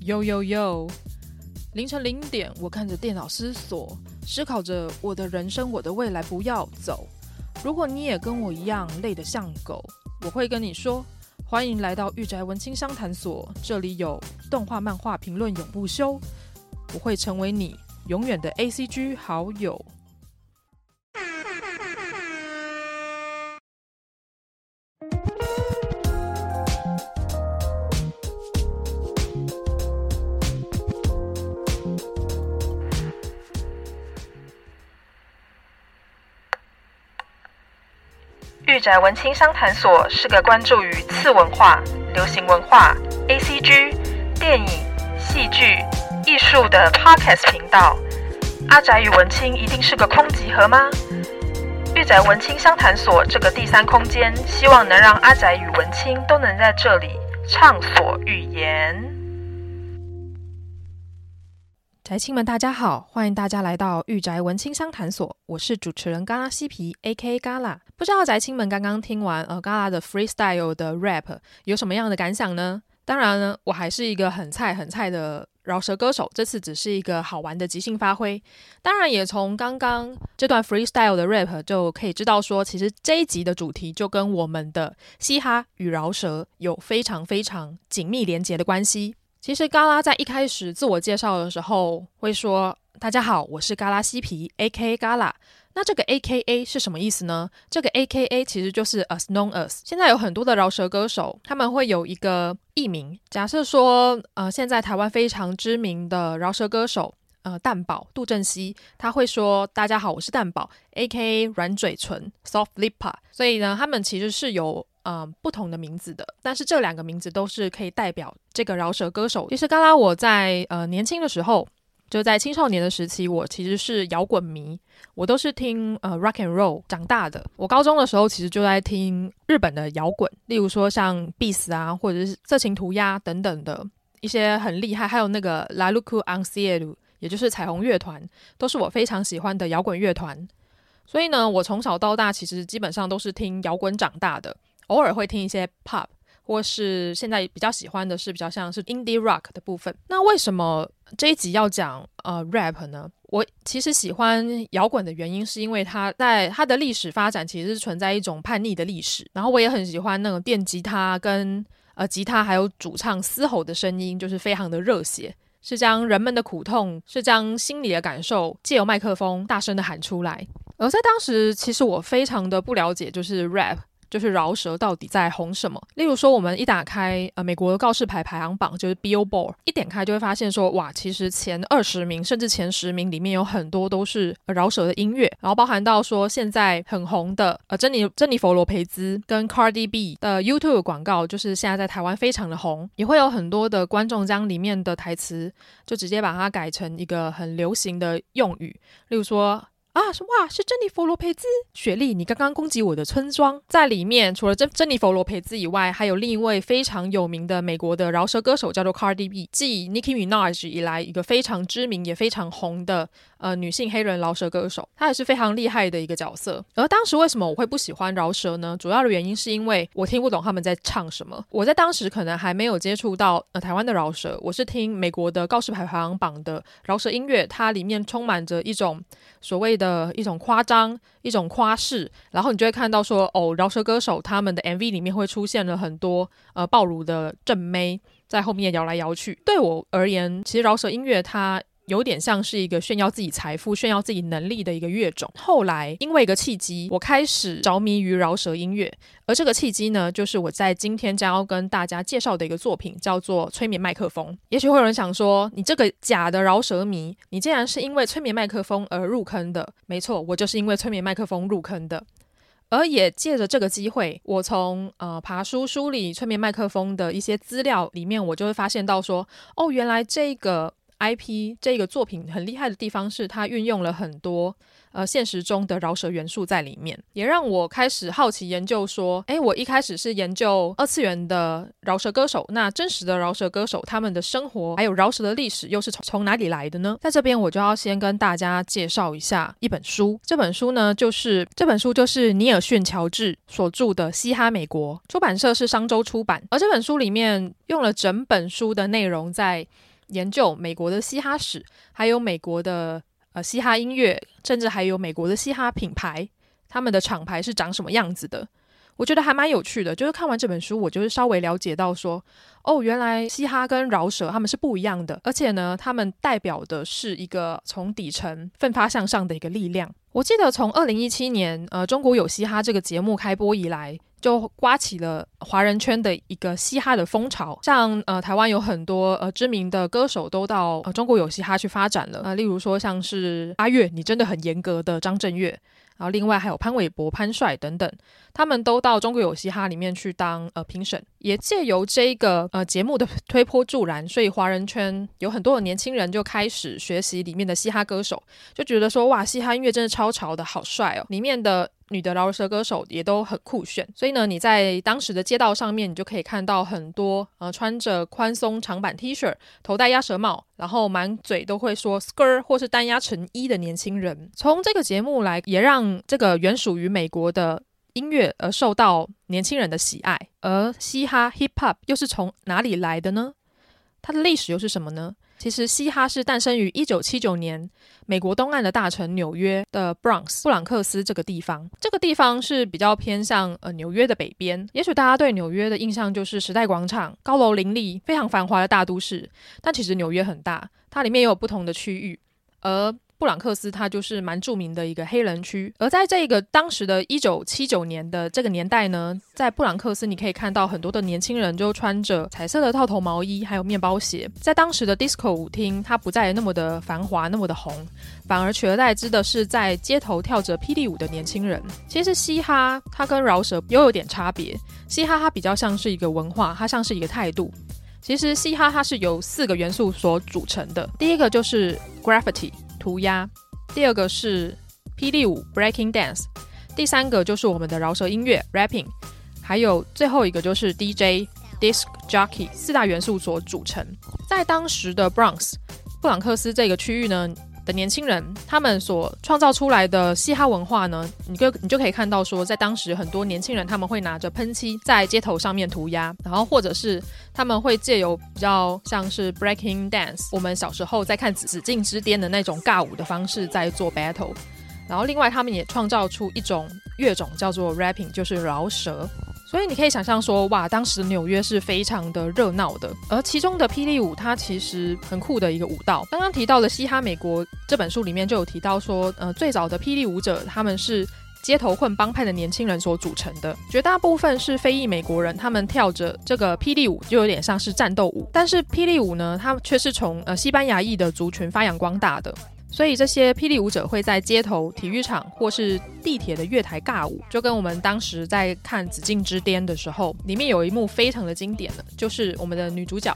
Yo yo yo！凌晨零点，我看着电脑思索，思考着我的人生，我的未来不要走。如果你也跟我一样累得像狗，我会跟你说：欢迎来到御宅文青商谈所，这里有动画、漫画评论永不休。我会成为你永远的 ACG 好友。宅文青商谈所是个关注于次文化、流行文化、ACG、电影、戏剧、艺术的 Podcast 频道。阿宅与文青一定是个空集合吗？玉宅文青商谈所这个第三空间，希望能让阿宅与文青都能在这里畅所欲言。宅青们，大家好，欢迎大家来到御宅文青商谈所，我是主持人嘎拉西皮，A K 嘎拉。不知道宅青们刚刚听完呃嘎拉的 freestyle 的 rap 有什么样的感想呢？当然呢，我还是一个很菜很菜的饶舌歌手，这次只是一个好玩的即兴发挥。当然，也从刚刚这段 freestyle 的 rap 就可以知道说，其实这一集的主题就跟我们的嘻哈与饶舌有非常非常紧密连结的关系。其实嘎拉在一开始自我介绍的时候会说：“大家好，我是嘎拉西皮，A.K.A. 嘎拉。”那这个 A.K.A. 是什么意思呢？这个 A.K.A. 其实就是 As Known As。现在有很多的饶舌歌手，他们会有一个艺名。假设说，呃，现在台湾非常知名的饶舌歌手，呃，蛋宝杜振熙，他会说：“大家好，我是蛋宝，A.K.A. 软嘴唇 Soft Lippa。”所以呢，他们其实是有。嗯、不同的名字的，但是这两个名字都是可以代表这个饶舌歌手。其实，刚刚我在呃年轻的时候，就在青少年的时期，我其实是摇滚迷，我都是听呃 rock and roll 长大的。我高中的时候，其实就在听日本的摇滚，例如说像 Beast 啊，或者是色情涂鸦等等的一些很厉害，还有那个 La Luku Ancielu，也就是彩虹乐团，都是我非常喜欢的摇滚乐团。所以呢，我从小到大其实基本上都是听摇滚长大的。偶尔会听一些 pop，或是现在比较喜欢的是比较像是 indie rock 的部分。那为什么这一集要讲呃 rap 呢？我其实喜欢摇滚的原因是因为它在它的历史发展其实是存在一种叛逆的历史。然后我也很喜欢那种电吉他跟呃吉他还有主唱嘶吼的声音，就是非常的热血，是将人们的苦痛，是将心里的感受借由麦克风大声的喊出来。而在当时，其实我非常的不了解，就是 rap。就是饶舌到底在红什么？例如说，我们一打开呃美国的告示牌排行榜，就是 Billboard，一点开就会发现说，哇，其实前二十名甚至前十名里面有很多都是饶舌的音乐，然后包含到说现在很红的呃珍妮珍妮佛罗培兹跟 Cardi B 的 YouTube 广告，就是现在在台湾非常的红，也会有很多的观众将里面的台词就直接把它改成一个很流行的用语，例如说。啊，是哇，是珍妮佛罗培兹。雪莉，你刚刚攻击我的村庄。在里面，除了珍珍妮佛罗培兹以外，还有另一位非常有名的美国的饶舌歌手，叫做 Cardi B，继 Nicki Minaj 以来一个非常知名也非常红的呃女性黑人饶舌歌手。她也是非常厉害的一个角色。而当时为什么我会不喜欢饶舌呢？主要的原因是因为我听不懂他们在唱什么。我在当时可能还没有接触到呃台湾的饶舌，我是听美国的告示牌排行榜的饶舌音乐，它里面充满着一种所谓的。一种夸张，一种夸饰，然后你就会看到说，哦，饶舌歌手他们的 MV 里面会出现了很多呃暴乳的正妹在后面摇来摇去。对我而言，其实饶舌音乐它。有点像是一个炫耀自己财富、炫耀自己能力的一个乐种。后来因为一个契机，我开始着迷于饶舌音乐，而这个契机呢，就是我在今天将要跟大家介绍的一个作品，叫做《催眠麦克风》。也许会有人想说，你这个假的饶舌迷，你竟然是因为催眠麦克风而入坑的？没错，我就是因为催眠麦克风入坑的。而也借着这个机会，我从呃爬书梳理催眠麦克风的一些资料里面，我就会发现到说，哦，原来这个。IP 这个作品很厉害的地方是，它运用了很多呃现实中的饶舌元素在里面，也让我开始好奇研究说，诶，我一开始是研究二次元的饶舌歌手，那真实的饶舌歌手他们的生活还有饶舌的历史又是从从哪里来的呢？在这边我就要先跟大家介绍一下一本书，这本书呢就是这本书就是尼尔逊乔治所著的《嘻哈美国》，出版社是商周出版，而这本书里面用了整本书的内容在研究美国的嘻哈史，还有美国的呃嘻哈音乐，甚至还有美国的嘻哈品牌，他们的厂牌是长什么样子的。我觉得还蛮有趣的，就是看完这本书，我就是稍微了解到说，哦，原来嘻哈跟饶舌他们是不一样的，而且呢，他们代表的是一个从底层奋发向上的一个力量。我记得从二零一七年呃中国有嘻哈这个节目开播以来。就刮起了华人圈的一个嘻哈的风潮，像呃台湾有很多呃知名的歌手都到呃中国有嘻哈去发展了，呃例如说像是阿月，你真的很严格的张震岳，然后另外还有潘玮柏、潘帅等等，他们都到中国有嘻哈里面去当呃评审，也借由这一个呃节目的推波助澜，所以华人圈有很多的年轻人就开始学习里面的嘻哈歌手，就觉得说哇嘻哈音乐真的超潮的好帅哦，里面的。女的饶舌歌手也都很酷炫，所以呢，你在当时的街道上面，你就可以看到很多呃穿着宽松长版 T 恤、头戴鸭舌帽，然后满嘴都会说 skr 或是单压成一的年轻人。从这个节目来，也让这个原属于美国的音乐而受到年轻人的喜爱。而嘻哈 Hip Hop 又是从哪里来的呢？它的历史又是什么呢？其实，嘻哈是诞生于一九七九年，美国东岸的大城纽约的 Bronx 布朗克斯这个地方。这个地方是比较偏向呃纽约的北边。也许大家对纽约的印象就是时代广场、高楼林立、非常繁华的大都市。但其实纽约很大，它里面也有不同的区域，而布朗克斯，它就是蛮著名的一个黑人区。而在这个当时的一九七九年的这个年代呢，在布朗克斯，你可以看到很多的年轻人就穿着彩色的套头毛衣，还有面包鞋。在当时的 disco 舞厅，它不再那么的繁华，那么的红，反而取而代之的是在街头跳着霹雳舞的年轻人。其实嘻哈它跟饶舌又有点差别，嘻哈它比较像是一个文化，它像是一个态度。其实嘻哈它是由四个元素所组成的，第一个就是 graffiti。涂鸦，第二个是霹雳舞 （breaking dance），第三个就是我们的饶舌音乐 （rapping），还有最后一个就是 DJ disc jockey，四大元素所组成。在当时的 Bronx 布朗克斯这个区域呢，的年轻人，他们所创造出来的嘻哈文化呢，你就你就可以看到说，在当时很多年轻人他们会拿着喷漆在街头上面涂鸦，然后或者是他们会借由比较像是 breaking dance，我们小时候在看《紫禁之巅》的那种尬舞的方式在做 battle，然后另外他们也创造出一种乐种叫做 rapping，就是饶舌。所以你可以想象说，哇，当时纽约是非常的热闹的，而其中的霹雳舞，它其实很酷的一个舞蹈。刚刚提到的《嘻哈美国》这本书里面就有提到说，呃，最早的霹雳舞者他们是街头混帮派的年轻人所组成的，绝大部分是非裔美国人，他们跳着这个霹雳舞，就有点像是战斗舞。但是霹雳舞呢，它却是从呃西班牙裔的族群发扬光大的。所以这些霹雳舞者会在街头、体育场或是地铁的月台尬舞，就跟我们当时在看《紫禁之巅》的时候，里面有一幕非常的经典的，就是我们的女主角，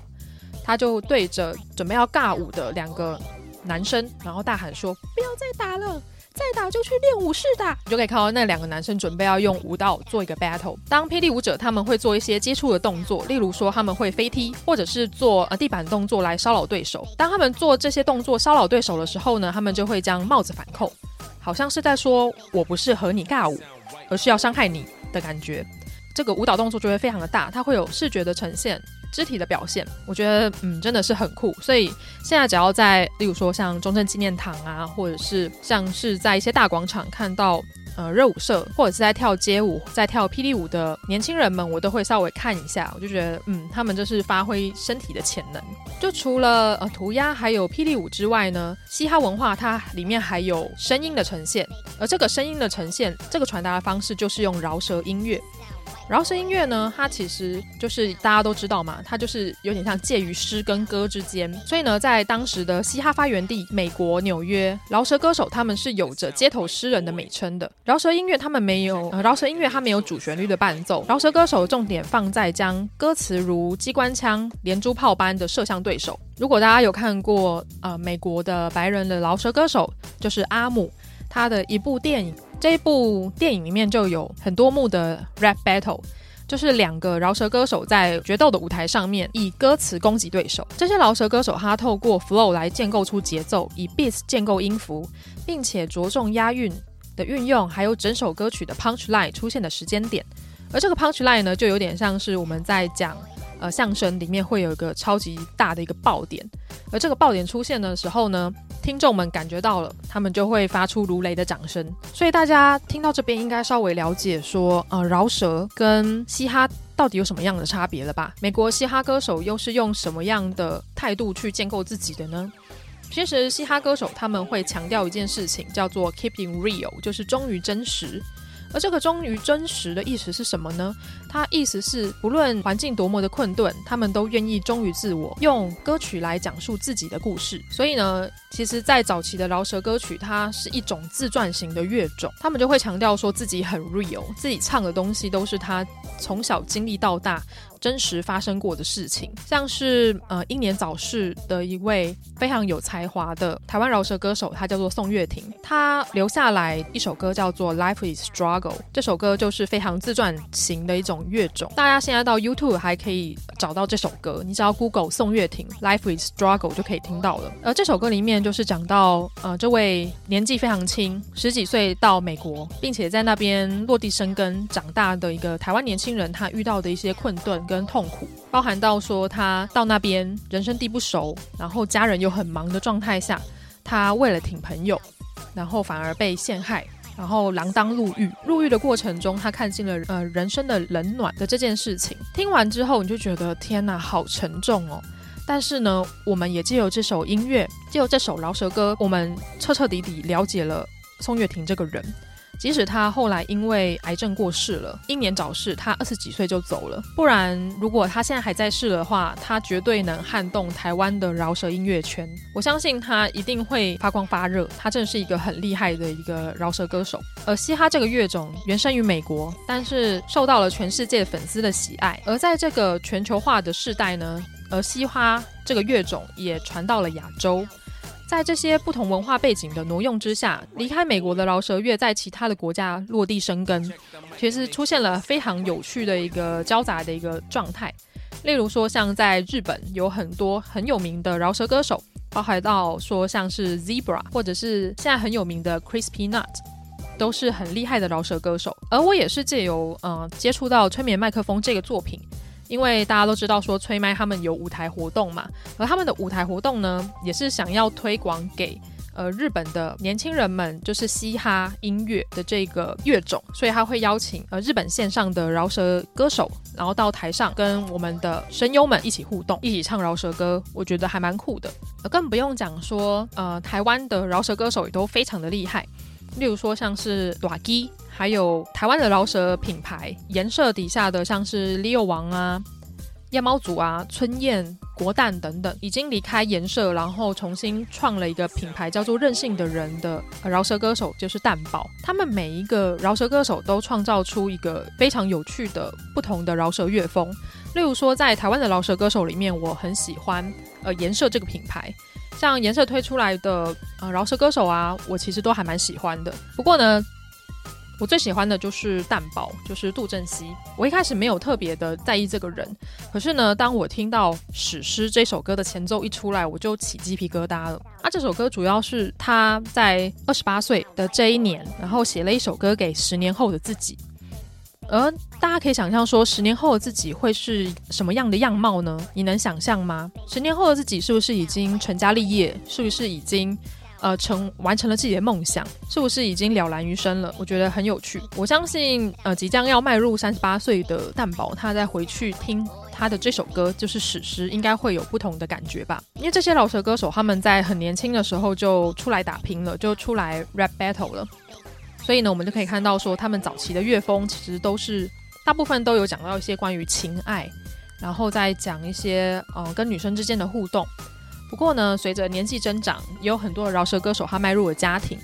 她就对着准备要尬舞的两个男生，然后大喊说：“不要再打了。”再打就去练武士打，你就可以看到那两个男生准备要用舞蹈做一个 battle。当霹雳舞者他们会做一些接触的动作，例如说他们会飞踢，或者是做呃地板动作来骚扰对手。当他们做这些动作骚扰对手的时候呢，他们就会将帽子反扣，好像是在说我不是和你尬舞，而是要伤害你的感觉。这个舞蹈动作就会非常的大，它会有视觉的呈现。肢体的表现，我觉得嗯真的是很酷，所以现在只要在例如说像中正纪念堂啊，或者是像是在一些大广场看到呃热舞社或者是在跳街舞、在跳霹雳舞的年轻人们，我都会稍微看一下，我就觉得嗯他们就是发挥身体的潜能。就除了呃涂鸦还有霹雳舞之外呢，嘻哈文化它里面还有声音的呈现，而这个声音的呈现，这个传达的方式就是用饶舌音乐。饶舌音乐呢，它其实就是大家都知道嘛，它就是有点像介于诗跟歌之间。所以呢，在当时的嘻哈发源地美国纽约，饶舌歌手他们是有着街头诗人的美称的。饶舌音乐他们没有，呃，饶舌音乐它没有主旋律的伴奏，饶舌歌手重点放在将歌词如机关枪、连珠炮般的射向对手。如果大家有看过呃美国的白人的饶舌歌手，就是阿姆。他的一部电影。这一部电影里面就有很多幕的 rap battle，就是两个饶舌歌手在决斗的舞台上面以歌词攻击对手。这些饶舌歌手他透过 flow 来建构出节奏，以 beats 建构音符，并且着重押韵的运用，还有整首歌曲的 punch line 出现的时间点。而这个 punch line 呢，就有点像是我们在讲。呃，相声里面会有一个超级大的一个爆点，而这个爆点出现的时候呢，听众们感觉到了，他们就会发出如雷的掌声。所以大家听到这边应该稍微了解说，呃，饶舌跟嘻哈到底有什么样的差别了吧？美国嘻哈歌手又是用什么样的态度去建构自己的呢？其实嘻哈歌手他们会强调一件事情，叫做 keeping real，就是忠于真实。而这个忠于真实的意思是什么呢？它意思是，不论环境多么的困顿，他们都愿意忠于自我，用歌曲来讲述自己的故事。所以呢，其实，在早期的饶舌歌曲，它是一种自传型的乐种，他们就会强调说自己很 real，自己唱的东西都是他从小经历到大。真实发生过的事情，像是呃英年早逝的一位非常有才华的台湾饶舌歌手，他叫做宋岳庭，他留下来一首歌叫做《Life is Struggle》，这首歌就是非常自传型的一种乐种。大家现在到 YouTube 还可以找到这首歌，你只要 Google 宋岳庭《Life is Struggle》就可以听到了。而这首歌里面就是讲到呃这位年纪非常轻，十几岁到美国，并且在那边落地生根长大的一个台湾年轻人，他遇到的一些困顿。跟痛苦，包含到说他到那边人生地不熟，然后家人又很忙的状态下，他为了挺朋友，然后反而被陷害，然后锒铛入狱。入狱的过程中，他看见了呃人生的冷暖的这件事情。听完之后，你就觉得天哪，好沉重哦。但是呢，我们也借由这首音乐，借由这首饶舌歌，我们彻彻底底了解了宋岳庭这个人。即使他后来因为癌症过世了，英年早逝，他二十几岁就走了。不然，如果他现在还在世的话，他绝对能撼动台湾的饶舌音乐圈。我相信他一定会发光发热。他真的是一个很厉害的一个饶舌歌手。而嘻哈这个乐种原生于美国，但是受到了全世界粉丝的喜爱。而在这个全球化的世代呢，而嘻哈这个乐种也传到了亚洲。在这些不同文化背景的挪用之下，离开美国的饶舌乐在其他的国家落地生根，其实出现了非常有趣的一个交杂的一个状态。例如说，像在日本有很多很有名的饶舌歌手，包含到说像是 Zebra，或者是现在很有名的 Crispy Nut，都是很厉害的饶舌歌手。而我也是借由呃接触到催眠麦克风这个作品。因为大家都知道说催麦他们有舞台活动嘛，而他们的舞台活动呢，也是想要推广给呃日本的年轻人们，就是嘻哈音乐的这个乐种，所以他会邀请呃日本线上的饶舌歌手，然后到台上跟我们的声优们一起互动，一起唱饶舌歌，我觉得还蛮酷的。呃，更不用讲说呃台湾的饶舌歌手也都非常的厉害，例如说像是大支。还有台湾的饶舌品牌，颜色底下的像是 Leo 王啊、夜猫组啊、春燕、国蛋等等，已经离开颜色，然后重新创了一个品牌，叫做任性的人的饶舌歌手，就是蛋堡。他们每一个饶舌歌手都创造出一个非常有趣的不同的饶舌乐风。例如说，在台湾的饶舌歌手里面，我很喜欢呃颜色这个品牌，像颜色推出来的呃饶舌歌手啊，我其实都还蛮喜欢的。不过呢。我最喜欢的就是蛋堡，就是杜振熙。我一开始没有特别的在意这个人，可是呢，当我听到《史诗》这首歌的前奏一出来，我就起鸡皮疙瘩了。啊，这首歌主要是他在二十八岁的这一年，然后写了一首歌给十年后的自己。而大家可以想象说，十年后的自己会是什么样的样貌呢？你能想象吗？十年后的自己是不是已经成家立业？是不是已经？呃，成完成了自己的梦想，是不是已经了然于身了？我觉得很有趣。我相信，呃，即将要迈入三十八岁的蛋宝，他再回去听他的这首歌，就是史诗，应该会有不同的感觉吧。因为这些老舌歌手他们在很年轻的时候就出来打拼了，就出来 rap battle 了，所以呢，我们就可以看到说，他们早期的乐风其实都是大部分都有讲到一些关于情爱，然后再讲一些呃跟女生之间的互动。不过呢，随着年纪增长，也有很多饶舌歌手他迈入了家庭，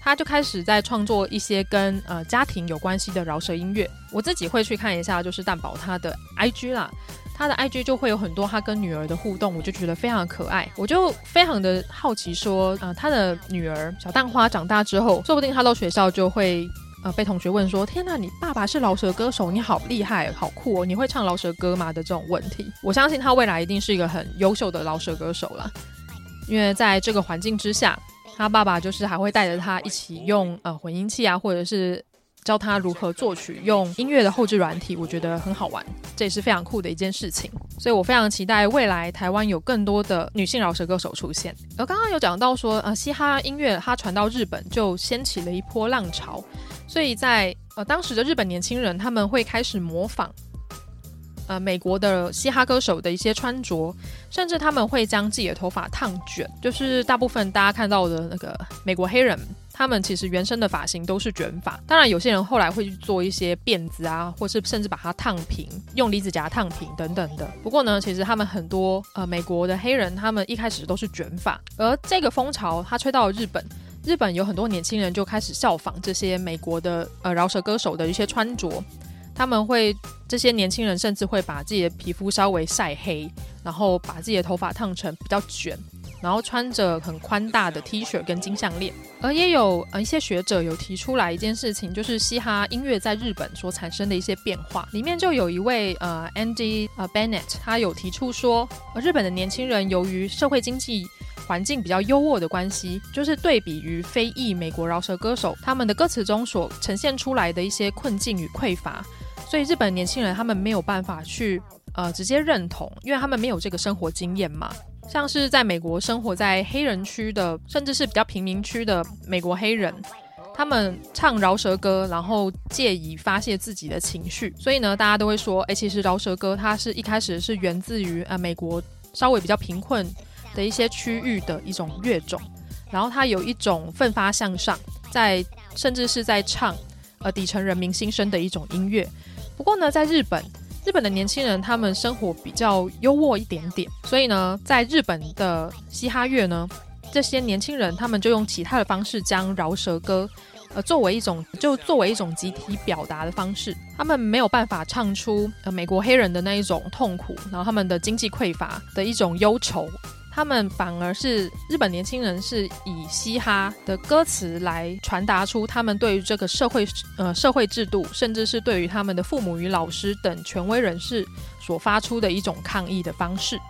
他就开始在创作一些跟呃家庭有关系的饶舌音乐。我自己会去看一下，就是蛋宝他的 IG 啦，他的 IG 就会有很多他跟女儿的互动，我就觉得非常的可爱，我就非常的好奇说，啊、他的女儿小蛋花长大之后，说不定他到学校就会。呃，被同学问说：“天哪，你爸爸是饶舌歌手，你好厉害，好酷哦！你会唱饶舌歌吗？”的这种问题，我相信他未来一定是一个很优秀的饶舌歌手啦。因为在这个环境之下，他爸爸就是还会带着他一起用呃混音器啊，或者是教他如何作曲，用音乐的后置软体，我觉得很好玩，这也是非常酷的一件事情。所以我非常期待未来台湾有更多的女性饶舌歌手出现。而刚刚有讲到说，呃，嘻哈音乐它传到日本就掀起了一波浪潮。所以在呃当时的日本年轻人，他们会开始模仿呃美国的嘻哈歌手的一些穿着，甚至他们会将自己的头发烫卷，就是大部分大家看到的那个美国黑人，他们其实原生的发型都是卷发。当然，有些人后来会去做一些辫子啊，或是甚至把它烫平，用离子夹烫平等等的。不过呢，其实他们很多呃美国的黑人，他们一开始都是卷发，而这个风潮它吹到了日本。日本有很多年轻人就开始效仿这些美国的呃饶舌歌手的一些穿着，他们会这些年轻人甚至会把自己的皮肤稍微晒黑，然后把自己的头发烫成比较卷，然后穿着很宽大的 T 恤跟金项链。而也有呃一些学者有提出来一件事情，就是嘻哈音乐在日本所产生的一些变化。里面就有一位呃 Andy 呃 Bennett，他有提出说，呃日本的年轻人由于社会经济环境比较优渥的关系，就是对比于非裔美国饶舌歌手，他们的歌词中所呈现出来的一些困境与匮乏，所以日本年轻人他们没有办法去呃直接认同，因为他们没有这个生活经验嘛。像是在美国生活在黑人区的，甚至是比较贫民区的美国黑人，他们唱饶舌歌，然后借以发泄自己的情绪，所以呢，大家都会说，哎，其实饶舌歌它是一开始是源自于呃美国稍微比较贫困。的一些区域的一种乐种，然后它有一种奋发向上，在甚至是在唱呃底层人民心声的一种音乐。不过呢，在日本，日本的年轻人他们生活比较优渥一点点，所以呢，在日本的嘻哈乐呢，这些年轻人他们就用其他的方式将饶舌歌呃作为一种就作为一种集体表达的方式，他们没有办法唱出呃美国黑人的那一种痛苦，然后他们的经济匮乏的一种忧愁。他们反而是日本年轻人是以嘻哈的歌词来传达出他们对于这个社会呃社会制度，甚至是对于他们的父母与老师等权威人士所发出的一种抗议的方式。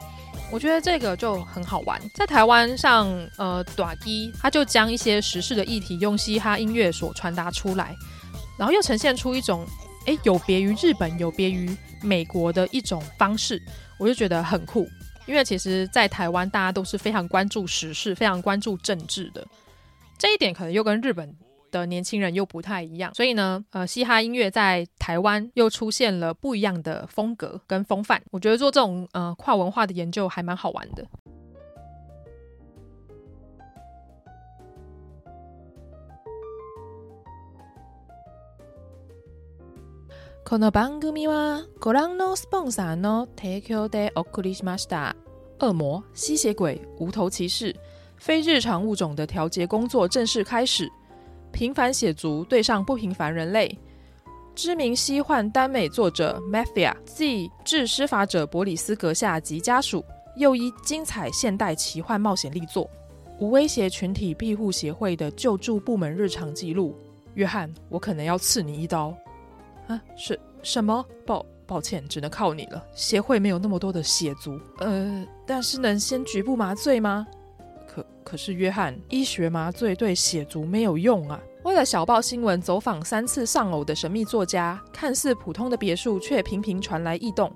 我觉得这个就很好玩。在台湾上，呃，短一他就将一些时事的议题用嘻哈音乐所传达出来，然后又呈现出一种诶有别于日本、有别于美国的一种方式，我就觉得很酷。因为其实，在台湾，大家都是非常关注时事、非常关注政治的，这一点可能又跟日本的年轻人又不太一样。所以呢，呃，嘻哈音乐在台湾又出现了不一样的风格跟风范。我觉得做这种呃跨文化的研究还蛮好玩的。この番组はご覧のスポンサーの提供でお送りしました。恶魔、吸血鬼、无头骑士、非日常物种的调节工作正式开始。平凡血族对上不平凡人类。知名西幻耽美作者 Mafia Z 致施法者伯里斯阁下及家属，又一精彩现代奇幻冒险力作。无威胁群体庇护协会的救助部门日常记录。约翰，我可能要刺你一刀。 啊，是什么？抱抱歉，只能靠你了。协会没有那么多的血族，呃，但是能先局部麻醉吗？可可是约翰，医学麻醉对血族没有用啊。为了小报新闻走访三次丧偶的神秘作家，看似普通的别墅却频频传来异动，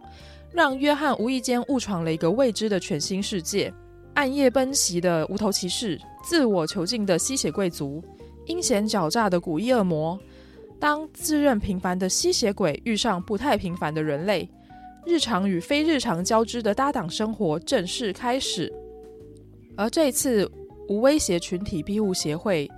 让约翰无意间误闯了一个未知的全新世界。暗夜奔袭的无头骑士，自我囚禁的吸血贵族，阴险狡诈的古异恶魔。当自认平凡的吸血鬼遇上不太平凡的人类，日常与非日常交织的搭档生活正式开始。而这次无威胁群体庇护协会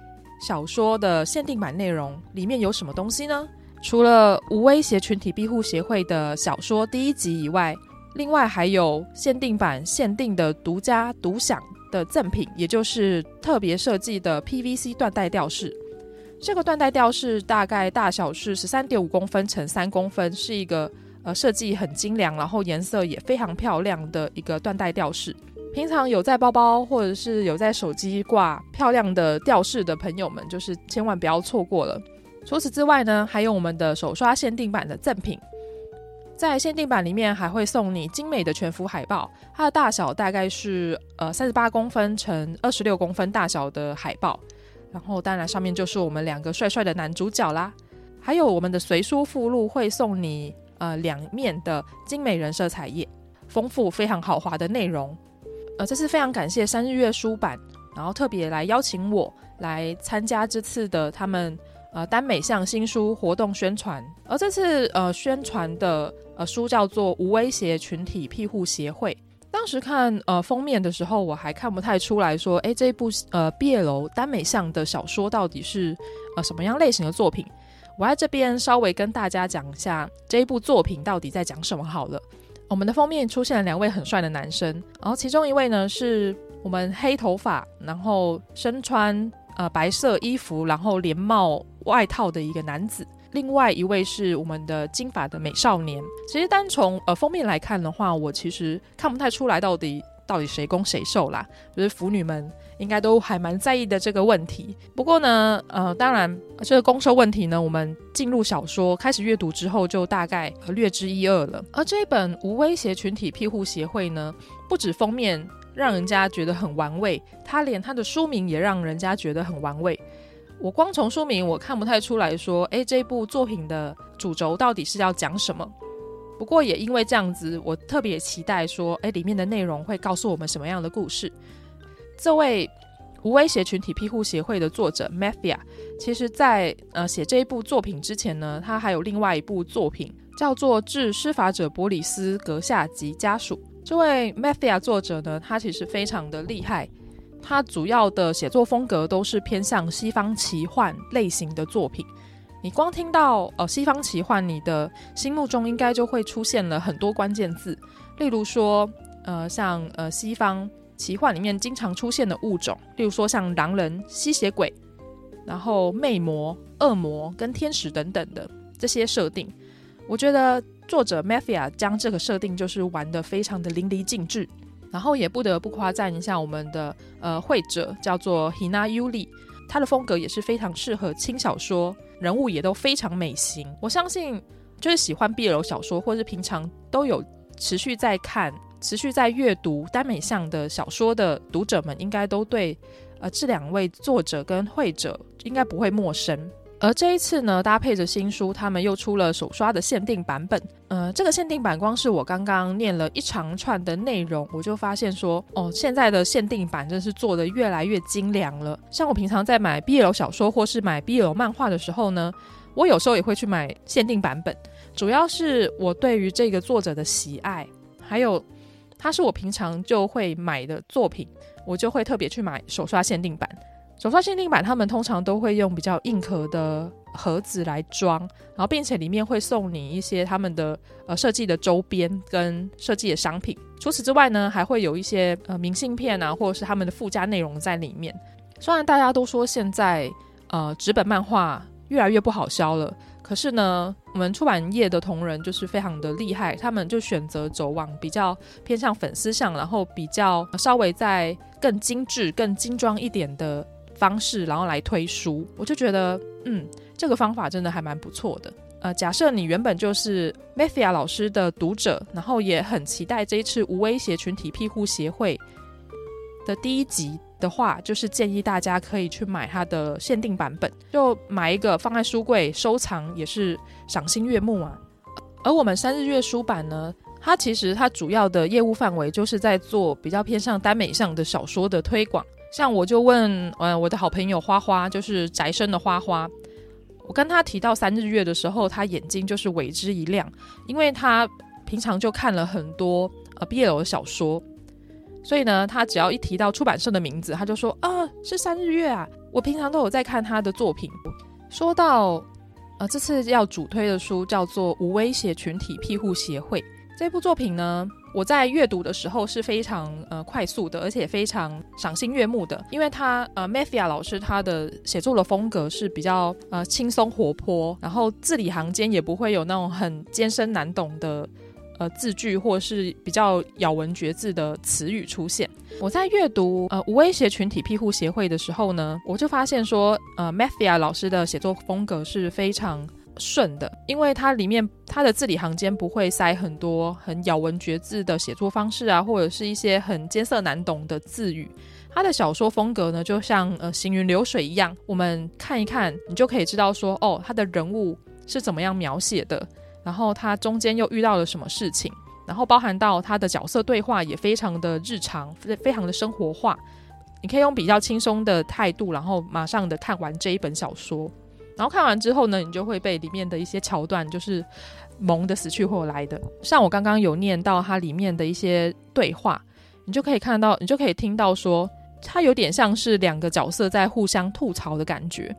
小说的限定版内容里面有什么东西呢？除了无威胁群体庇护协会的小说第一集以外，另外还有限定版限定的独家独享的赠品，也就是特别设计的 PVC 缎带吊饰。这个缎带吊饰大概大小是十三点五公分乘三公分，是一个呃设计很精良，然后颜色也非常漂亮的一个缎带吊饰。平常有在包包或者是有在手机挂漂亮的吊饰的朋友们，就是千万不要错过了。除此之外呢，还有我们的手刷限定版的赠品，在限定版里面还会送你精美的全幅海报，它的大小大概是呃三十八公分乘二十六公分大小的海报，然后当然上面就是我们两个帅帅的男主角啦，还有我们的随书附录会送你呃两面的精美人设彩页，丰富非常豪华的内容，呃这次非常感谢三日月书版，然后特别来邀请我来参加这次的他们。呃，耽美向新书活动宣传，而这次呃宣传的呃书叫做《无威胁群体庇护协会》。当时看呃封面的时候，我还看不太出来说，诶，这一部呃毕业楼耽美向的小说到底是呃什么样类型的作品？我在这边稍微跟大家讲一下这一部作品到底在讲什么好了。我们的封面出现了两位很帅的男生，然后其中一位呢是我们黑头发，然后身穿呃白色衣服，然后连帽。外套的一个男子，另外一位是我们的金发的美少年。其实单从呃封面来看的话，我其实看不太出来到底到底谁攻谁受啦。就是腐女们应该都还蛮在意的这个问题。不过呢，呃，当然这个攻受问题呢，我们进入小说开始阅读之后，就大概略知一二了。而这一本《无威胁群体庇护协会》呢，不止封面让人家觉得很玩味，它连它的书名也让人家觉得很玩味。我光从书名我看不太出来说，诶，这部作品的主轴到底是要讲什么？不过也因为这样子，我特别期待说，诶，里面的内容会告诉我们什么样的故事？这位无威胁群体庇护协会的作者 Mafia，其实在呃写这一部作品之前呢，他还有另外一部作品叫做《致施法者波里斯阁下及家属》。这位 Mafia 作者呢，他其实非常的厉害。他主要的写作风格都是偏向西方奇幻类型的作品。你光听到呃西方奇幻，你的心目中应该就会出现了很多关键字，例如说呃像呃西方奇幻里面经常出现的物种，例如说像狼人、吸血鬼，然后魅魔、恶魔跟天使等等的这些设定。我觉得作者 Mafia 将这个设定就是玩得非常的淋漓尽致。然后也不得不夸赞一下我们的呃绘者，叫做 Hina Yuri，他的风格也是非常适合轻小说，人物也都非常美型。我相信就是喜欢 BL 小说，或是平常都有持续在看、持续在阅读耽美向的小说的读者们，应该都对呃这两位作者跟绘者应该不会陌生。而这一次呢，搭配着新书，他们又出了手刷的限定版本。呃，这个限定版光是我刚刚念了一长串的内容，我就发现说，哦，现在的限定版真是做得越来越精良了。像我平常在买 BL 小说或是买 BL 漫画的时候呢，我有时候也会去买限定版本，主要是我对于这个作者的喜爱，还有他是我平常就会买的作品，我就会特别去买手刷限定版。手刷限定版，他们通常都会用比较硬壳的盒子来装，然后并且里面会送你一些他们的呃设计的周边跟设计的商品。除此之外呢，还会有一些呃明信片啊，或者是他们的附加内容在里面。虽然大家都说现在呃纸本漫画越来越不好销了，可是呢，我们出版业的同仁就是非常的厉害，他们就选择走往比较偏向粉丝向，然后比较稍微在更精致、更精装一点的。方式，然后来推书，我就觉得，嗯，这个方法真的还蛮不错的。呃，假设你原本就是 Mafia 老师的读者，然后也很期待这一次无威胁群体庇护协会的第一集的话，就是建议大家可以去买它的限定版本，就买一个放在书柜收藏，也是赏心悦目啊。而我们三日月书版呢，它其实它主要的业务范围就是在做比较偏向耽美向的小说的推广。像我就问，呃，我的好朋友花花，就是宅生的花花，我跟他提到三日月的时候，他眼睛就是为之一亮，因为他平常就看了很多呃 BL 的小说，所以呢，他只要一提到出版社的名字，他就说啊，是三日月啊，我平常都有在看他的作品。说到呃，这次要主推的书叫做《无威胁群体庇护协会》，这部作品呢，我在阅读的时候是非常呃快速的，而且非常赏心悦目的，因为他呃 Mathia 老师他的写作的风格是比较呃轻松活泼，然后字里行间也不会有那种很艰深难懂的呃字句或是比较咬文嚼字的词语出现。我在阅读呃无威胁群体庇护协会的时候呢，我就发现说呃 Mathia 老师的写作风格是非常。顺的，因为它里面它的字里行间不会塞很多很咬文嚼字的写作方式啊，或者是一些很艰涩难懂的字语。他的小说风格呢，就像呃行云流水一样，我们看一看，你就可以知道说，哦，他的人物是怎么样描写的，然后他中间又遇到了什么事情，然后包含到他的角色对话也非常的日常，非非常的生活化。你可以用比较轻松的态度，然后马上的看完这一本小说。然后看完之后呢，你就会被里面的一些桥段就是萌的死去活来的。像我刚刚有念到它里面的一些对话，你就可以看到，你就可以听到说，它有点像是两个角色在互相吐槽的感觉。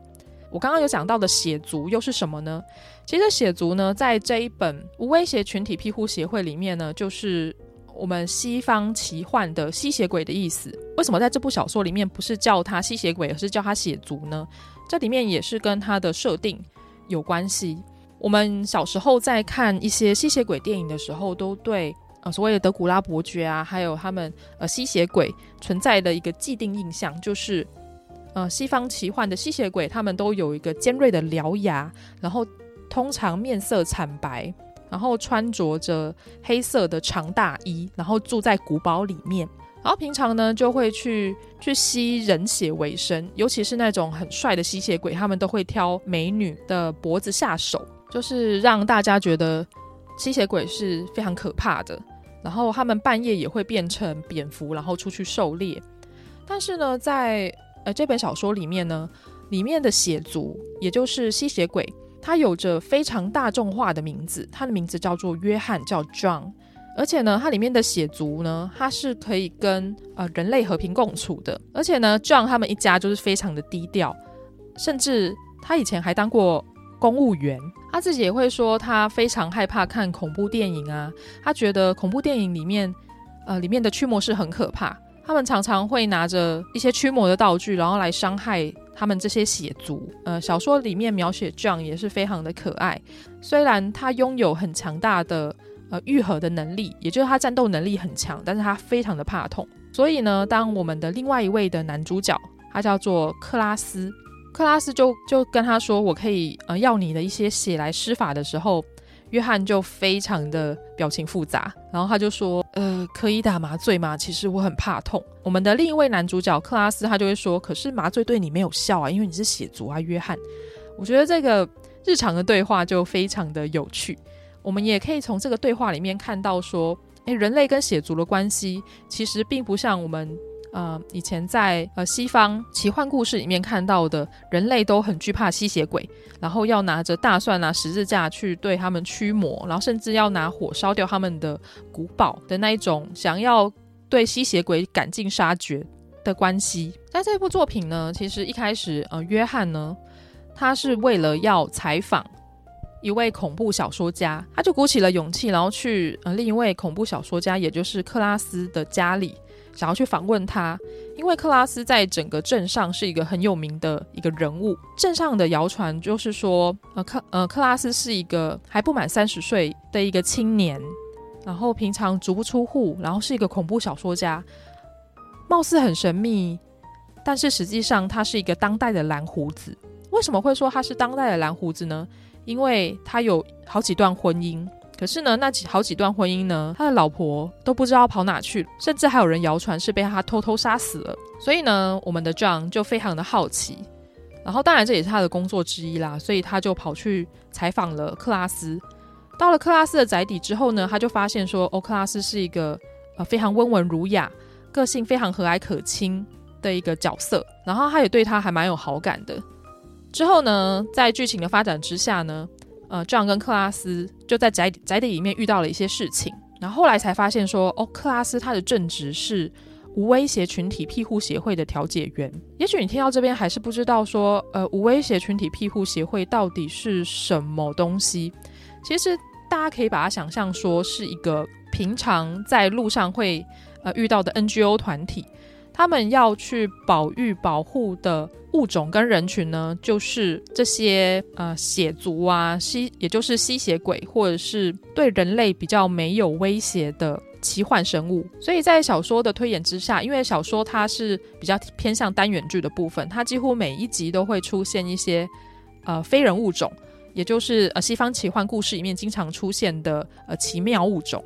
我刚刚有讲到的血族又是什么呢？其实血族呢，在这一本无威胁群体庇护协会里面呢，就是我们西方奇幻的吸血鬼的意思。为什么在这部小说里面不是叫他吸血鬼，而是叫他血族呢？这里面也是跟它的设定有关系。我们小时候在看一些吸血鬼电影的时候，都对呃所谓的德古拉伯爵啊，还有他们呃吸血鬼存在的一个既定印象，就是呃西方奇幻的吸血鬼，他们都有一个尖锐的獠牙，然后通常面色惨白，然后穿着着黑色的长大衣，然后住在古堡里面。然后平常呢，就会去去吸人血为生，尤其是那种很帅的吸血鬼，他们都会挑美女的脖子下手，就是让大家觉得吸血鬼是非常可怕的。然后他们半夜也会变成蝙蝠，然后出去狩猎。但是呢，在呃这本小说里面呢，里面的血族，也就是吸血鬼，他有着非常大众化的名字，他的名字叫做约翰，叫 John。而且呢，它里面的血族呢，它是可以跟呃人类和平共处的。而且呢，John 他们一家就是非常的低调，甚至他以前还当过公务员。他自己也会说，他非常害怕看恐怖电影啊。他觉得恐怖电影里面，呃，里面的驱魔师很可怕。他们常常会拿着一些驱魔的道具，然后来伤害他们这些血族。呃，小说里面描写 John 也是非常的可爱，虽然他拥有很强大的。呃，愈合的能力，也就是他战斗能力很强，但是他非常的怕痛。所以呢，当我们的另外一位的男主角，他叫做克拉斯，克拉斯就就跟他说：“我可以呃要你的一些血来施法的时候，约翰就非常的表情复杂，然后他就说：呃，可以打麻醉吗？其实我很怕痛。我们的另一位男主角克拉斯，他就会说：可是麻醉对你没有效啊，因为你是血族啊，约翰。我觉得这个日常的对话就非常的有趣。”我们也可以从这个对话里面看到，说，诶，人类跟血族的关系其实并不像我们呃以前在呃西方奇幻故事里面看到的，人类都很惧怕吸血鬼，然后要拿着大蒜啊、十字架去对他们驱魔，然后甚至要拿火烧掉他们的古堡的那一种想要对吸血鬼赶尽杀绝的关系。在这部作品呢，其实一开始呃约翰呢，他是为了要采访。一位恐怖小说家，他就鼓起了勇气，然后去呃另一位恐怖小说家，也就是克拉斯的家里，想要去访问他。因为克拉斯在整个镇上是一个很有名的一个人物，镇上的谣传就是说，呃克呃克拉斯是一个还不满三十岁的一个青年，然后平常足不出户，然后是一个恐怖小说家，貌似很神秘，但是实际上他是一个当代的蓝胡子。为什么会说他是当代的蓝胡子呢？因为他有好几段婚姻，可是呢，那几好几段婚姻呢，他的老婆都不知道跑哪去，甚至还有人谣传是被他偷偷杀死了。所以呢，我们的 John 就非常的好奇，然后当然这也是他的工作之一啦，所以他就跑去采访了克拉斯。到了克拉斯的宅邸之后呢，他就发现说，哦，克拉斯是一个呃非常温文儒雅、个性非常和蔼可亲的一个角色，然后他也对他还蛮有好感的。之后呢，在剧情的发展之下呢，呃，John 跟克拉斯就在宅宅邸里面遇到了一些事情，然后后来才发现说，哦，克拉斯他的正职是无威胁群体庇护协会的调解员。也许你听到这边还是不知道说，呃，无威胁群体庇护协会到底是什么东西？其实大家可以把它想象说是一个平常在路上会呃遇到的 NGO 团体。他们要去保育、保护的物种跟人群呢，就是这些呃血族啊，吸也就是吸血鬼，或者是对人类比较没有威胁的奇幻生物。所以在小说的推演之下，因为小说它是比较偏向单元剧的部分，它几乎每一集都会出现一些呃非人物种，也就是呃西方奇幻故事里面经常出现的呃奇妙物种。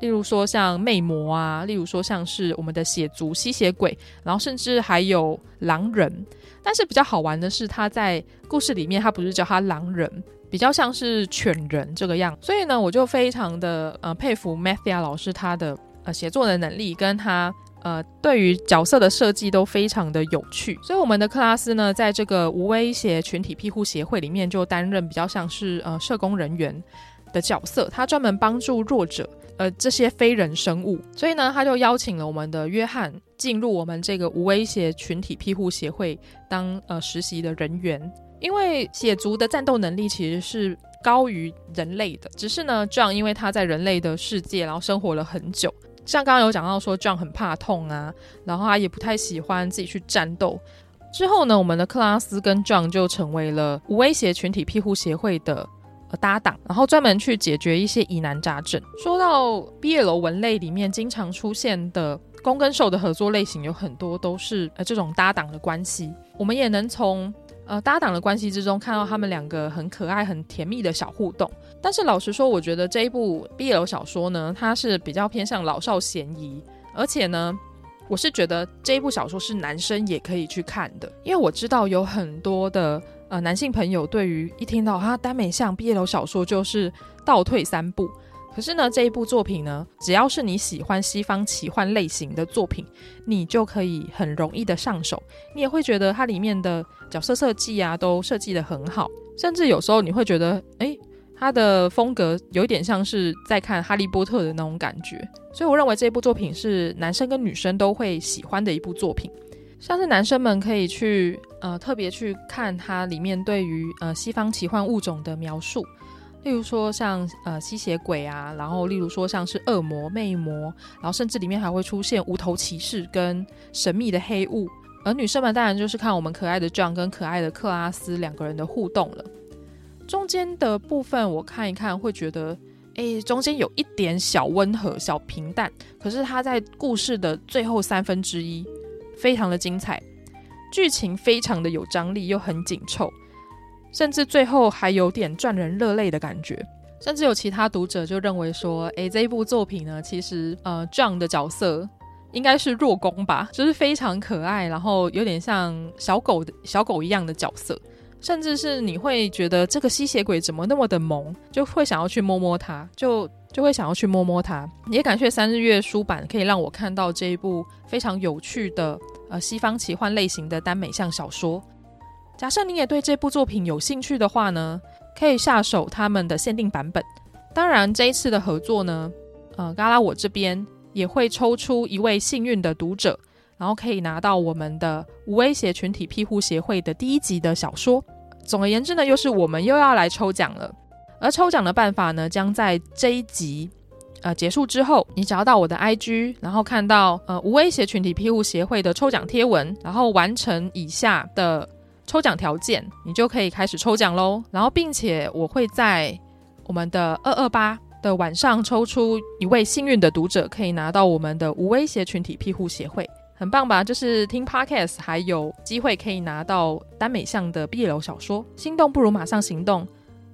例如说像魅魔啊，例如说像是我们的血族吸血鬼，然后甚至还有狼人。但是比较好玩的是，他在故事里面他不是叫他狼人，比较像是犬人这个样。所以呢，我就非常的呃佩服 Mathia 老师他的呃写作的能力，跟他呃对于角色的设计都非常的有趣。所以我们的克拉斯呢，在这个无威胁群体庇护协会里面就担任比较像是呃社工人员的角色，他专门帮助弱者。呃，这些非人生物，所以呢，他就邀请了我们的约翰进入我们这个无威胁群体庇护协会当呃实习的人员。因为血族的战斗能力其实是高于人类的，只是呢，John 因为他在人类的世界，然后生活了很久，像刚刚有讲到说，John 很怕痛啊，然后他也不太喜欢自己去战斗。之后呢，我们的克拉斯跟 John 就成为了无威胁群体庇护协会的。搭档，然后专门去解决一些疑难杂症。说到 BL 文类里面经常出现的攻跟受的合作类型，有很多都是呃这种搭档的关系。我们也能从呃搭档的关系之中看到他们两个很可爱、很甜蜜的小互动。但是老实说，我觉得这一部 BL 小说呢，它是比较偏向老少咸宜，而且呢，我是觉得这一部小说是男生也可以去看的，因为我知道有很多的。呃，男性朋友对于一听到他耽美向 BL 小说就是倒退三步。可是呢，这一部作品呢，只要是你喜欢西方奇幻类型的作品，你就可以很容易的上手。你也会觉得它里面的角色设计啊，都设计得很好。甚至有时候你会觉得，诶，它的风格有点像是在看哈利波特的那种感觉。所以我认为这部作品是男生跟女生都会喜欢的一部作品。像是男生们可以去呃特别去看它里面对于呃西方奇幻物种的描述，例如说像呃吸血鬼啊，然后例如说像是恶魔、魅魔，然后甚至里面还会出现无头骑士跟神秘的黑雾。而女生们当然就是看我们可爱的 John 跟可爱的克拉斯两个人的互动了。中间的部分我看一看会觉得，诶，中间有一点小温和、小平淡，可是它在故事的最后三分之一。非常的精彩，剧情非常的有张力，又很紧凑，甚至最后还有点赚人热泪的感觉。甚至有其他读者就认为说，诶，这一部作品呢，其实呃，John 的角色应该是弱攻吧，就是非常可爱，然后有点像小狗的小狗一样的角色，甚至是你会觉得这个吸血鬼怎么那么的萌，就会想要去摸摸它，就。就会想要去摸摸它。也感谢三日月书版，可以让我看到这一部非常有趣的呃西方奇幻类型的耽美向小说。假设你也对这部作品有兴趣的话呢，可以下手他们的限定版本。当然，这一次的合作呢，呃，嘎拉我这边也会抽出一位幸运的读者，然后可以拿到我们的无威胁群体庇护协会的第一集的小说。总而言之呢，又是我们又要来抽奖了。而抽奖的办法呢，将在这一集呃结束之后，你只要到我的 IG，然后看到呃无威胁群体庇护协会的抽奖贴文，然后完成以下的抽奖条件，你就可以开始抽奖喽。然后，并且我会在我们的二二八的晚上抽出一位幸运的读者，可以拿到我们的无威胁群体庇护协会，很棒吧？就是听 Podcast 还有机会可以拿到耽美向的 BL 小说，心动不如马上行动。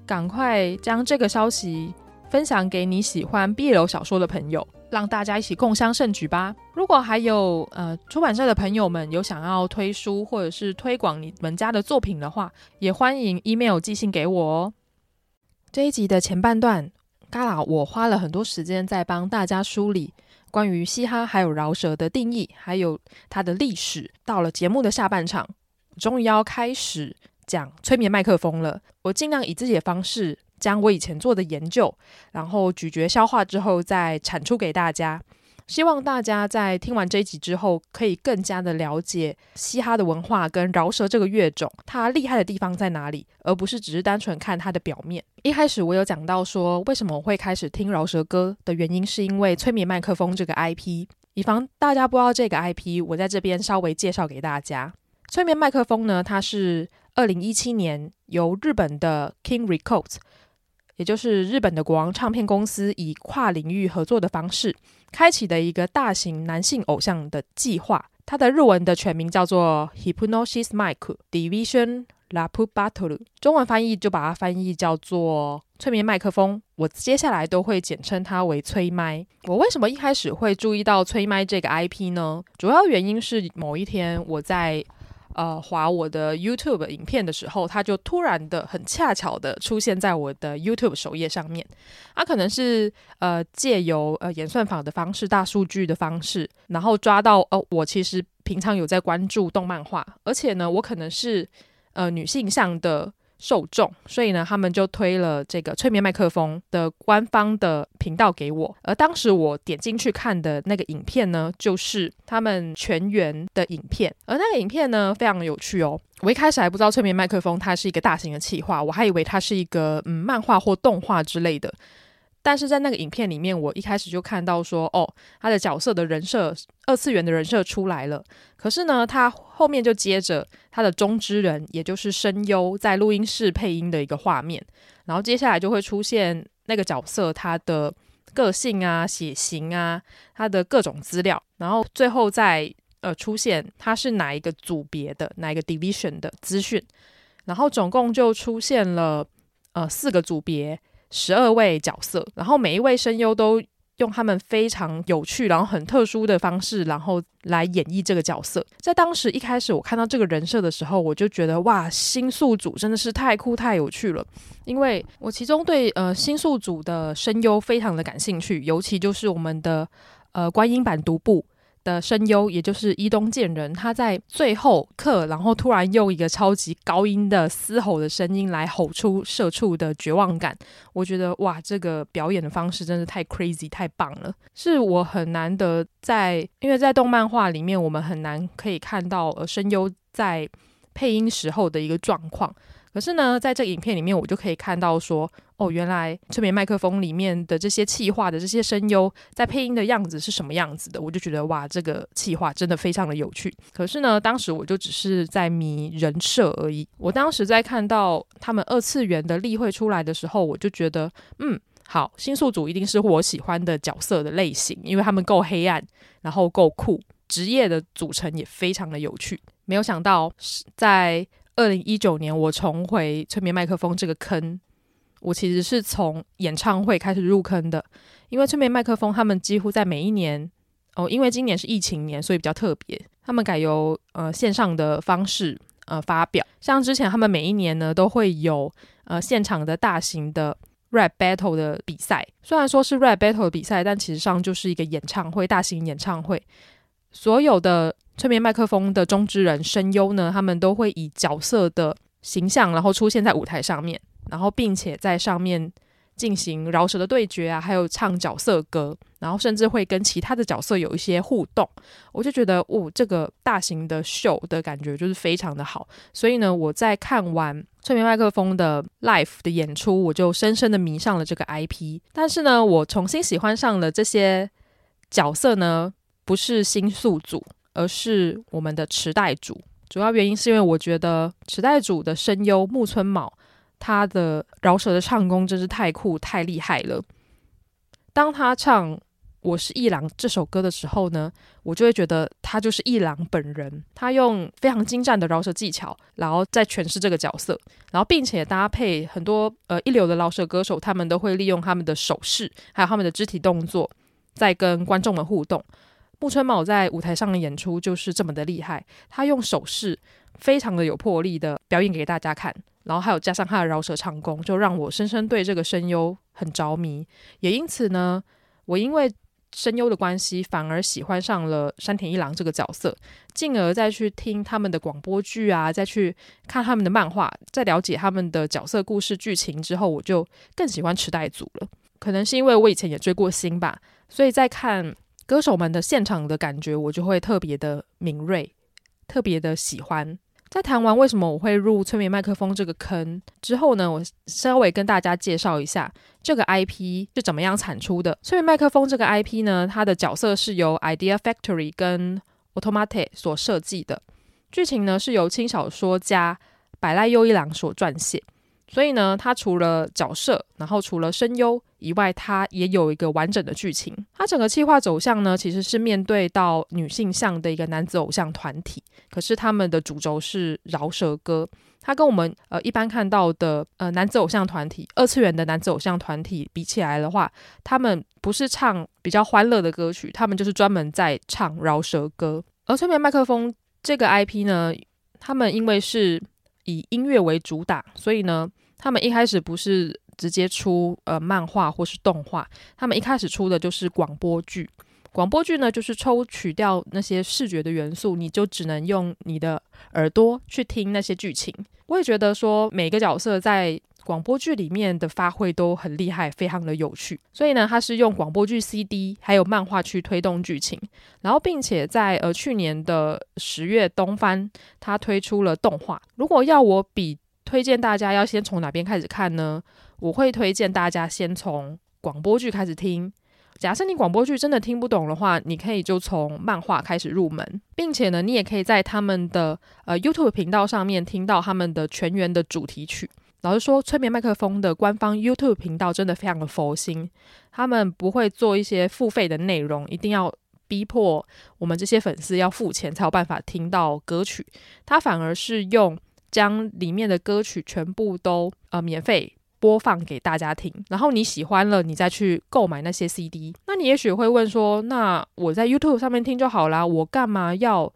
赶快将这个消息分享给你喜欢 BL 小说的朋友，让大家一起共襄盛举吧！如果还有呃出版社的朋友们有想要推书或者是推广你们家的作品的话，也欢迎 email 寄信给我哦。这一集的前半段，嘎啦我花了很多时间在帮大家梳理关于嘻哈还有饶舌的定义，还有它的历史。到了节目的下半场，终于要开始。讲催眠麦克风了，我尽量以自己的方式将我以前做的研究，然后咀嚼消化之后再产出给大家。希望大家在听完这一集之后，可以更加的了解嘻哈的文化跟饶舌这个乐种，它厉害的地方在哪里，而不是只是单纯看它的表面。一开始我有讲到说，为什么我会开始听饶舌歌的原因，是因为催眠麦克风这个 IP。以防大家不知道这个 IP，我在这边稍微介绍给大家。催眠麦克风呢，它是二零一七年由日本的 King Records，也就是日本的国王唱片公司，以跨领域合作的方式，开启的一个大型男性偶像的计划。它的日文的全名叫做 Hypnosis Mic Division La p u Battle，中文翻译就把它翻译叫做催眠麦克风。我接下来都会简称它为催麦。我为什么一开始会注意到催麦这个 IP 呢？主要原因是某一天我在呃划我的 YouTube 影片的时候，它就突然的很恰巧的出现在我的 YouTube 首页上面。它可能是呃借由呃演算法的方式、大数据的方式，然后抓到哦、呃，我其实平常有在关注动漫画，而且呢，我可能是呃女性向的。受众，所以呢，他们就推了这个催眠麦克风的官方的频道给我。而当时我点进去看的那个影片呢，就是他们全员的影片。而那个影片呢，非常有趣哦。我一开始还不知道催眠麦克风它是一个大型的企划，我还以为它是一个嗯漫画或动画之类的。但是在那个影片里面，我一开始就看到说，哦，他的角色的人设，二次元的人设出来了。可是呢，他后面就接着他的中之人，也就是声优在录音室配音的一个画面，然后接下来就会出现那个角色他的个性啊、血型啊、他的各种资料，然后最后再呃出现他是哪一个组别的、哪一个 division 的资讯，然后总共就出现了呃四个组别。十二位角色，然后每一位声优都用他们非常有趣，然后很特殊的方式，然后来演绎这个角色。在当时一开始我看到这个人设的时候，我就觉得哇，新宿组真的是太酷太有趣了。因为我其中对呃新宿组的声优非常的感兴趣，尤其就是我们的呃观音版独步的声优，也就是伊东健人，他在最后刻，然后突然用一个超级高音的嘶吼的声音来吼出社畜的绝望感。我觉得哇，这个表演的方式真是太 crazy，太棒了，是我很难得在，因为在动漫画里面，我们很难可以看到呃声优在配音时候的一个状况。可是呢，在这个影片里面，我就可以看到说，哦，原来催眠麦克风里面的这些气话的这些声优在配音的样子是什么样子的。我就觉得哇，这个气话真的非常的有趣。可是呢，当时我就只是在迷人设而已。我当时在看到他们二次元的例会出来的时候，我就觉得，嗯，好，新宿组一定是我喜欢的角色的类型，因为他们够黑暗，然后够酷，职业的组成也非常的有趣。没有想到在。二零一九年，我重回催眠麦克风这个坑，我其实是从演唱会开始入坑的。因为催眠麦克风，他们几乎在每一年哦，因为今年是疫情年，所以比较特别，他们改由呃线上的方式呃发表。像之前他们每一年呢，都会有呃现场的大型的 rap battle 的比赛。虽然说是 rap battle 的比赛，但其实上就是一个演唱会，大型演唱会，所有的。催眠麦克风的中之人声优呢，他们都会以角色的形象，然后出现在舞台上面，然后并且在上面进行饶舌的对决啊，还有唱角色歌，然后甚至会跟其他的角色有一些互动。我就觉得，哦，这个大型的秀的感觉就是非常的好。所以呢，我在看完催眠麦克风的 live 的演出，我就深深的迷上了这个 IP。但是呢，我重新喜欢上了这些角色呢，不是新宿组。而是我们的池袋主，主要原因是因为我觉得池袋主的声优木村卯，他的饶舌的唱功真是太酷太厉害了。当他唱《我是一郎》这首歌的时候呢，我就会觉得他就是一郎本人。他用非常精湛的饶舌技巧，然后再诠释这个角色，然后并且搭配很多呃一流的饶舌歌手，他们都会利用他们的手势还有他们的肢体动作，在跟观众们互动。木村卯在舞台上的演出就是这么的厉害，他用手势非常的有魄力的表演给大家看，然后还有加上他的饶舌唱功，就让我深深对这个声优很着迷。也因此呢，我因为声优的关系，反而喜欢上了山田一郎这个角色，进而再去听他们的广播剧啊，再去看他们的漫画，在了解他们的角色故事剧情之后，我就更喜欢池袋组了。可能是因为我以前也追过星吧，所以在看。歌手们的现场的感觉，我就会特别的敏锐，特别的喜欢。在谈完为什么我会入催眠麦克风这个坑之后呢，我稍微跟大家介绍一下这个 IP 是怎么样产出的。催眠麦克风这个 IP 呢，它的角色是由 Idea Factory 跟 Automate 所设计的，剧情呢是由轻小说家百濑优一郎所撰写。所以呢，它除了角色，然后除了声优以外，它也有一个完整的剧情。它整个企划走向呢，其实是面对到女性向的一个男子偶像团体，可是他们的主轴是饶舌歌。它跟我们呃一般看到的呃男子偶像团体、二次元的男子偶像团体比起来的话，他们不是唱比较欢乐的歌曲，他们就是专门在唱饶舌歌。而催眠麦克风这个 IP 呢，他们因为是以音乐为主打，所以呢，他们一开始不是直接出呃漫画或是动画，他们一开始出的就是广播剧。广播剧呢，就是抽取掉那些视觉的元素，你就只能用你的耳朵去听那些剧情。我也觉得说，每个角色在广播剧里面的发挥都很厉害，非常的有趣。所以呢，他是用广播剧 CD 还有漫画去推动剧情，然后并且在呃去年的十月东番，他推出了动画。如果要我比推荐大家要先从哪边开始看呢？我会推荐大家先从广播剧开始听。假设你广播剧真的听不懂的话，你可以就从漫画开始入门，并且呢，你也可以在他们的呃 YouTube 频道上面听到他们的全员的主题曲。老实说，催眠麦克风的官方 YouTube 频道真的非常的佛心，他们不会做一些付费的内容，一定要逼迫我们这些粉丝要付钱才有办法听到歌曲。他反而是用将里面的歌曲全部都呃免费播放给大家听，然后你喜欢了，你再去购买那些 CD。那你也许会问说，那我在 YouTube 上面听就好啦，我干嘛要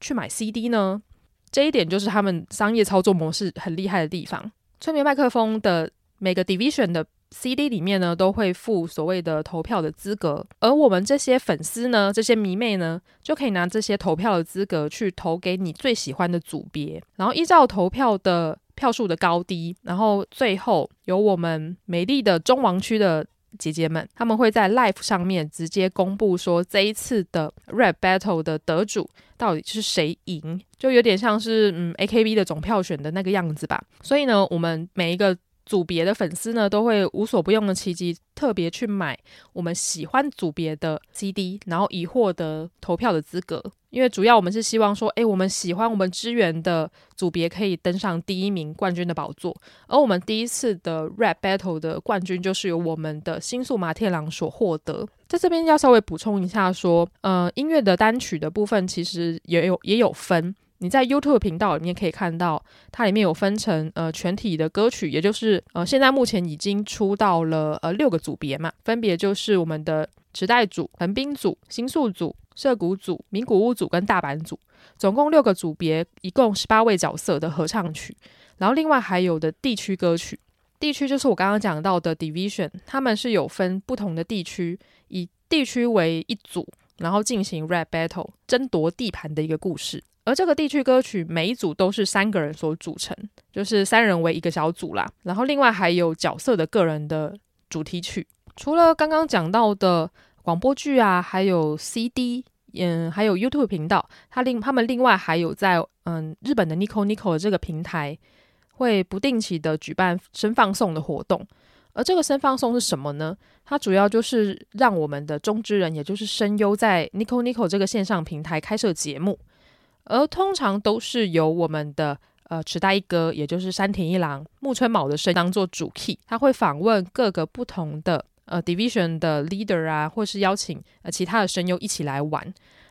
去买 CD 呢？这一点就是他们商业操作模式很厉害的地方。催眠麦克风的每个 division 的 CD 里面呢，都会附所谓的投票的资格，而我们这些粉丝呢，这些迷妹呢，就可以拿这些投票的资格去投给你最喜欢的组别，然后依照投票的票数的高低，然后最后由我们美丽的中王区的姐姐们，他们会在 l i f e 上面直接公布说这一次的 Rap Battle 的得主到底是谁赢，就有点像是嗯 AKB 的总票选的那个样子吧。所以呢，我们每一个组别的粉丝呢，都会无所不用的其极，特别去买我们喜欢组别的 CD，然后以获得投票的资格。因为主要我们是希望说，诶，我们喜欢我们支援的组别可以登上第一名冠军的宝座。而我们第一次的 Rap Battle 的冠军就是由我们的新宿马铁郎所获得。在这边要稍微补充一下说，呃，音乐的单曲的部分其实也有也有分。你在 YouTube 频道里面可以看到，它里面有分成呃全体的歌曲，也就是呃现在目前已经出到了呃六个组别嘛，分别就是我们的时代组、横滨组、新宿组。涩谷组、名古屋组跟大阪组，总共六个组别，一共十八位角色的合唱曲。然后另外还有的地区歌曲，地区就是我刚刚讲到的 division，他们是有分不同的地区，以地区为一组，然后进行 rap battle 争夺地盘的一个故事。而这个地区歌曲每一组都是三个人所组成，就是三人为一个小组啦。然后另外还有角色的个人的主题曲，除了刚刚讲到的。广播剧啊，还有 CD，嗯，还有 YouTube 频道，他另他们另外还有在嗯日本的 Nico Nico 的这个平台，会不定期的举办声放送的活动。而这个声放送是什么呢？它主要就是让我们的中之人，也就是声优，在 Nico Nico 这个线上平台开设节目，而通常都是由我们的呃池袋一哥，也就是山田一郎、木村卯的声当做主 key，他会访问各个不同的。呃，division 的 leader 啊，或是邀请呃其他的声优一起来玩，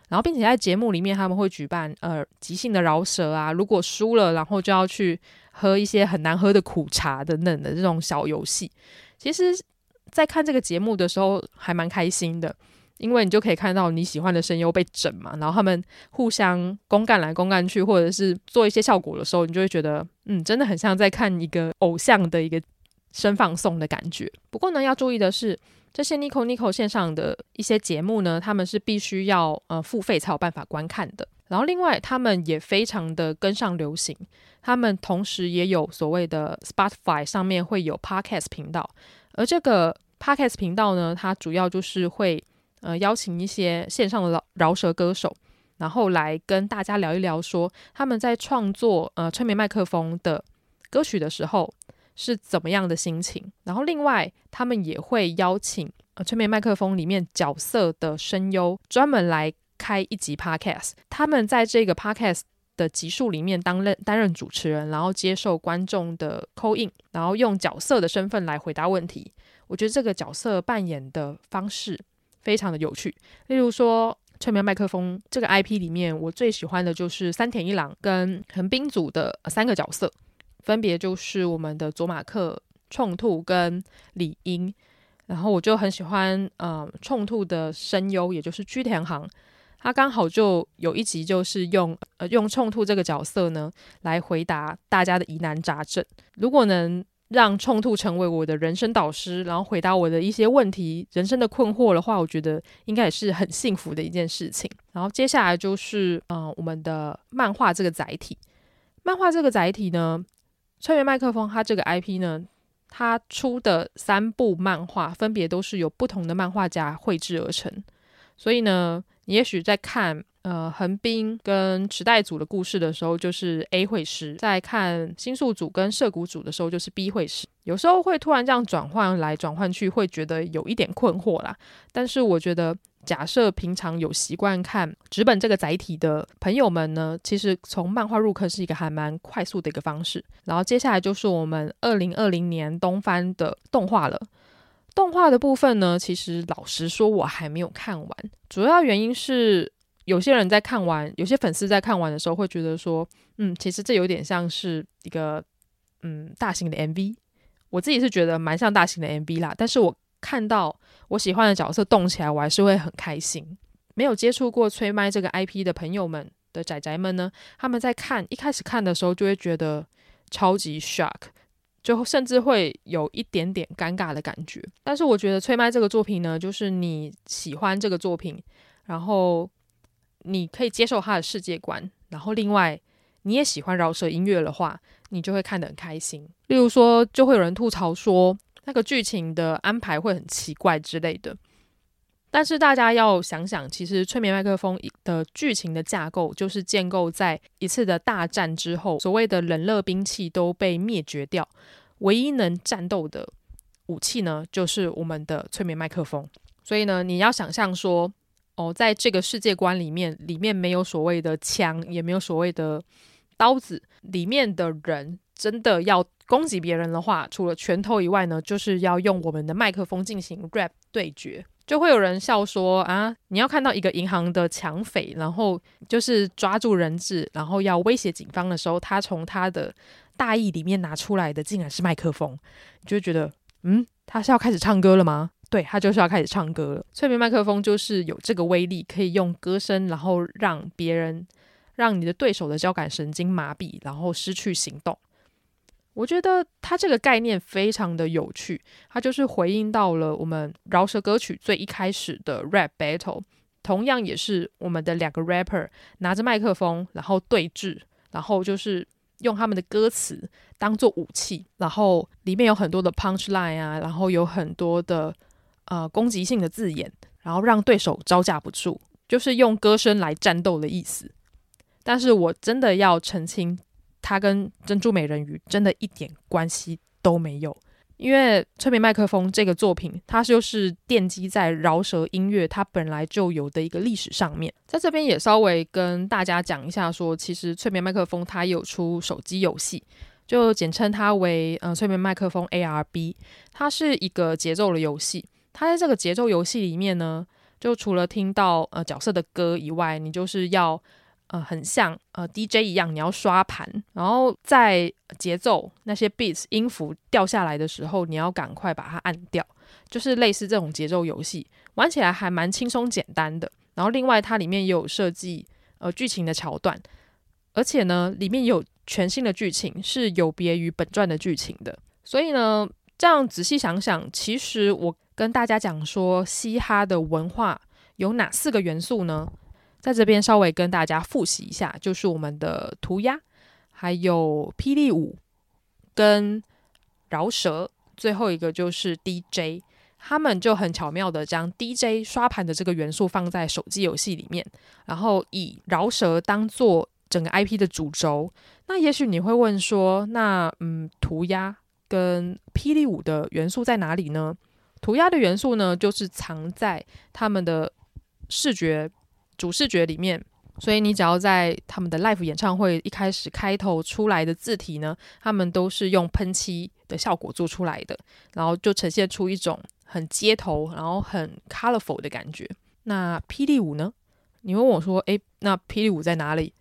然后并且在节目里面他们会举办呃即兴的饶舌啊，如果输了，然后就要去喝一些很难喝的苦茶等等的这种小游戏。其实，在看这个节目的时候还蛮开心的，因为你就可以看到你喜欢的声优被整嘛，然后他们互相公干来公干去，或者是做一些效果的时候，你就会觉得嗯，真的很像在看一个偶像的一个。声放送的感觉。不过呢，要注意的是，这些 Nico Nico 线上的一些节目呢，他们是必须要呃付费才有办法观看的。然后另外，他们也非常的跟上流行，他们同时也有所谓的 Spotify 上面会有 Podcast 频道，而这个 Podcast 频道呢，它主要就是会呃邀请一些线上的饶饶舌歌手，然后来跟大家聊一聊，说他们在创作呃催眠麦克风的歌曲的时候是怎么样的心情。然后另外他们也会邀请呃催眠麦克风里面角色的声优，专门来开一集 podcast，他们在这个 podcast。的集数里面担任担任主持人，然后接受观众的 call in，然后用角色的身份来回答问题。我觉得这个角色扮演的方式非常的有趣。例如说，催眠麦克风这个 IP 里面，我最喜欢的就是三田一郎跟横滨组的三个角色，分别就是我们的佐马克、冲兔跟李英。然后我就很喜欢呃冲兔的声优，也就是居田航。他刚好就有一集，就是用呃用冲兔这个角色呢来回答大家的疑难杂症。如果能让冲突成为我的人生导师，然后回答我的一些问题、人生的困惑的话，我觉得应该也是很幸福的一件事情。然后接下来就是嗯、呃、我们的漫画这个载体，漫画这个载体呢，穿越麦克风它这个 IP 呢，它出的三部漫画分别都是由不同的漫画家绘制而成，所以呢。你也许在看呃横滨跟池袋组的故事的时候，就是 A 会师；在看新宿组跟涩谷组的时候，就是 B 会师。有时候会突然这样转换来转换去，会觉得有一点困惑啦。但是我觉得，假设平常有习惯看纸本这个载体的朋友们呢，其实从漫画入坑是一个还蛮快速的一个方式。然后接下来就是我们二零二零年东番的动画了。动画的部分呢，其实老实说，我还没有看完。主要原因是有些人在看完，有些粉丝在看完的时候会觉得说，嗯，其实这有点像是一个嗯大型的 MV。我自己是觉得蛮像大型的 MV 啦，但是我看到我喜欢的角色动起来，我还是会很开心。没有接触过催麦这个 IP 的朋友们的仔仔们呢，他们在看一开始看的时候就会觉得超级 shock。就甚至会有一点点尴尬的感觉，但是我觉得催麦这个作品呢，就是你喜欢这个作品，然后你可以接受他的世界观，然后另外你也喜欢饶舌音乐的话，你就会看得很开心。例如说，就会有人吐槽说那个剧情的安排会很奇怪之类的。但是大家要想想，其实催眠麦克风的剧情的架构就是建构在一次的大战之后，所谓的冷热兵器都被灭绝掉，唯一能战斗的武器呢，就是我们的催眠麦克风。所以呢，你要想象说，哦，在这个世界观里面，里面没有所谓的枪，也没有所谓的刀子，里面的人真的要攻击别人的话，除了拳头以外呢，就是要用我们的麦克风进行 rap 对决。就会有人笑说啊，你要看到一个银行的抢匪，然后就是抓住人质，然后要威胁警方的时候，他从他的大衣里面拿出来的竟然是麦克风，你就会觉得，嗯，他是要开始唱歌了吗？对，他就是要开始唱歌了。催眠麦克风就是有这个威力，可以用歌声，然后让别人，让你的对手的交感神经麻痹，然后失去行动。我觉得他这个概念非常的有趣，他就是回应到了我们饶舌歌曲最一开始的 rap battle，同样也是我们的两个 rapper 拿着麦克风，然后对峙，然后就是用他们的歌词当做武器，然后里面有很多的 punch line 啊，然后有很多的呃攻击性的字眼，然后让对手招架不住，就是用歌声来战斗的意思。但是我真的要澄清。它跟珍珠美人鱼真的一点关系都没有，因为催眠麦克风这个作品，它就是奠基在饶舌音乐它本来就有的一个历史上面。在这边也稍微跟大家讲一下说，其实催眠麦克风它有出手机游戏，就简称它为呃催眠麦克风 ARB，它是一个节奏的游戏。它在这个节奏游戏里面呢，就除了听到呃角色的歌以外，你就是要。呃，很像呃 DJ 一样，你要刷盘，然后在节奏那些 beats 音符掉下来的时候，你要赶快把它按掉，就是类似这种节奏游戏，玩起来还蛮轻松简单的。然后另外它里面也有设计呃剧情的桥段，而且呢里面有全新的剧情，是有别于本传的剧情的。所以呢，这样仔细想想，其实我跟大家讲说，嘻哈的文化有哪四个元素呢？在这边稍微跟大家复习一下，就是我们的涂鸦，还有霹雳舞跟饶舌，最后一个就是 DJ，他们就很巧妙的将 DJ 刷盘的这个元素放在手机游戏里面，然后以饶舌当做整个 IP 的主轴。那也许你会问说，那嗯，涂鸦跟霹雳舞的元素在哪里呢？涂鸦的元素呢，就是藏在他们的视觉主视觉里面。所以你只要在他们的 live 演唱会一开始开头出来的字体呢，他们都是用喷漆的效果做出来的，然后就呈现出一种很街头，然后很 colorful 的感觉。那霹雳舞呢？你问我说，诶，那霹雳舞在哪里？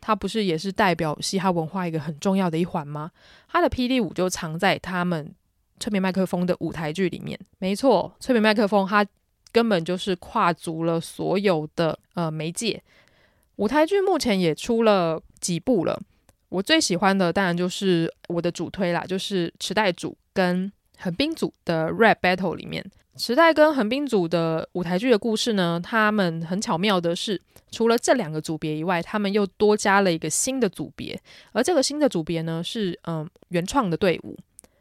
它不是也是代表嘻哈文化一个很重要的一环吗？它的霹雳舞就藏在他们催眠麦克风的舞台剧里面。没错，催眠麦克风它根本就是跨足了所有的呃媒介。舞台剧目前也出了几部了，我最喜欢的当然就是我的主推啦，就是池袋组跟横滨组的 rap battle 里面，池袋跟横滨组的舞台剧的故事呢，他们很巧妙的是，除了这两个组别以外，他们又多加了一个新的组别，而这个新的组别呢是嗯原创的队伍，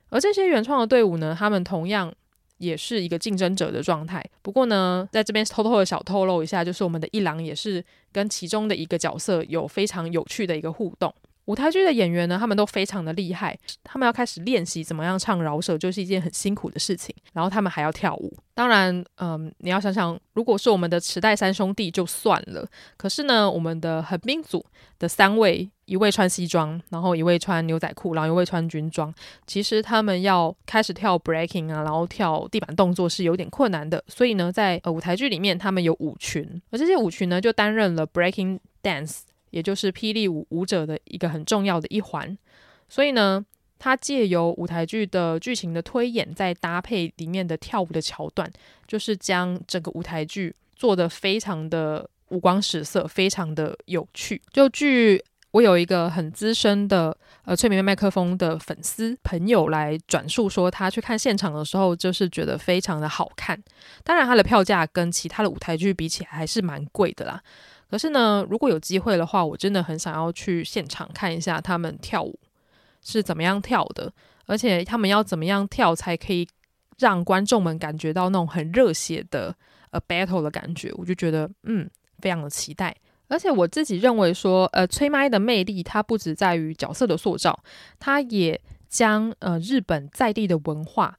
而这些原创的队伍呢，他们同样。也是一个竞争者的状态。不过呢，在这边偷偷的小透露一下，就是我们的一郎也是跟其中的一个角色有非常有趣的一个互动。舞台剧的演员呢，他们都非常的厉害，他们要开始练习怎么样唱饶舌，就是一件很辛苦的事情。然后他们还要跳舞。当然，嗯，你要想想，如果是我们的池袋三兄弟就算了，可是呢，我们的横滨组的三位，一位穿西装，然后一位穿牛仔裤，然后一位穿军装，其实他们要开始跳 breaking 啊，然后跳地板动作是有点困难的。所以呢，在呃舞台剧里面，他们有舞群，而这些舞群呢，就担任了 breaking dance。也就是霹雳舞舞者的一个很重要的一环，所以呢，他借由舞台剧的剧情的推演，再搭配里面的跳舞的桥段，就是将整个舞台剧做得非常的五光十色，非常的有趣。就据我有一个很资深的呃催眠麦克风的粉丝朋友来转述说，他去看现场的时候，就是觉得非常的好看。当然，他的票价跟其他的舞台剧比起来还是蛮贵的啦。可是呢，如果有机会的话，我真的很想要去现场看一下他们跳舞是怎么样跳的，而且他们要怎么样跳才可以让观众们感觉到那种很热血的呃 battle 的感觉，我就觉得嗯，非常的期待。而且我自己认为说，呃，催麦的魅力它不只在于角色的塑造，它也将呃日本在地的文化。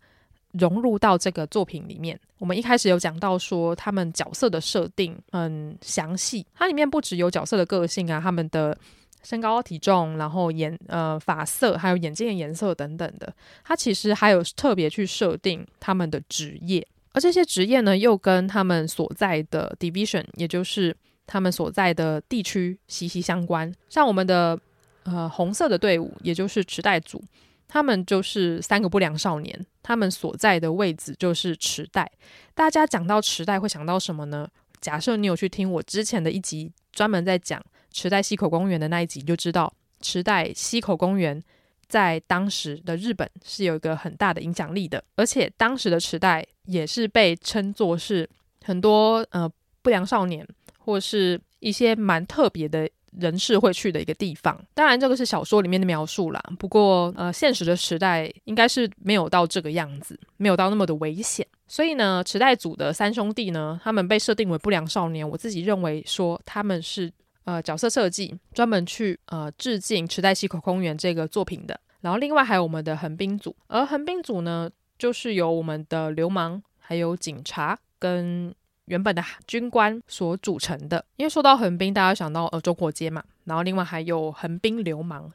融入到这个作品里面，我们一开始有讲到说，他们角色的设定很详细，它里面不只有角色的个性啊，他们的身高体重，然后眼呃发色，还有眼睛的颜色等等的，它其实还有特别去设定他们的职业，而这些职业呢，又跟他们所在的 division，也就是他们所在的地区息息相关。像我们的呃红色的队伍，也就是池袋组。他们就是三个不良少年，他们所在的位置就是池袋。大家讲到池袋会想到什么呢？假设你有去听我之前的一集，专门在讲池袋西口公园的那一集，就知道池袋西口公园在当时的日本是有一个很大的影响力的，而且当时的池袋也是被称作是很多呃不良少年或是一些蛮特别的。人士会去的一个地方，当然这个是小说里面的描述啦。不过，呃，现实的时代应该是没有到这个样子，没有到那么的危险。所以呢，池袋组的三兄弟呢，他们被设定为不良少年。我自己认为说他们是呃角色设计专门去呃致敬池袋西口公园这个作品的。然后另外还有我们的横滨组，而横滨组呢，就是由我们的流氓还有警察跟。原本的军官所组成的，因为说到横滨，大家想到呃中国街嘛，然后另外还有横滨流氓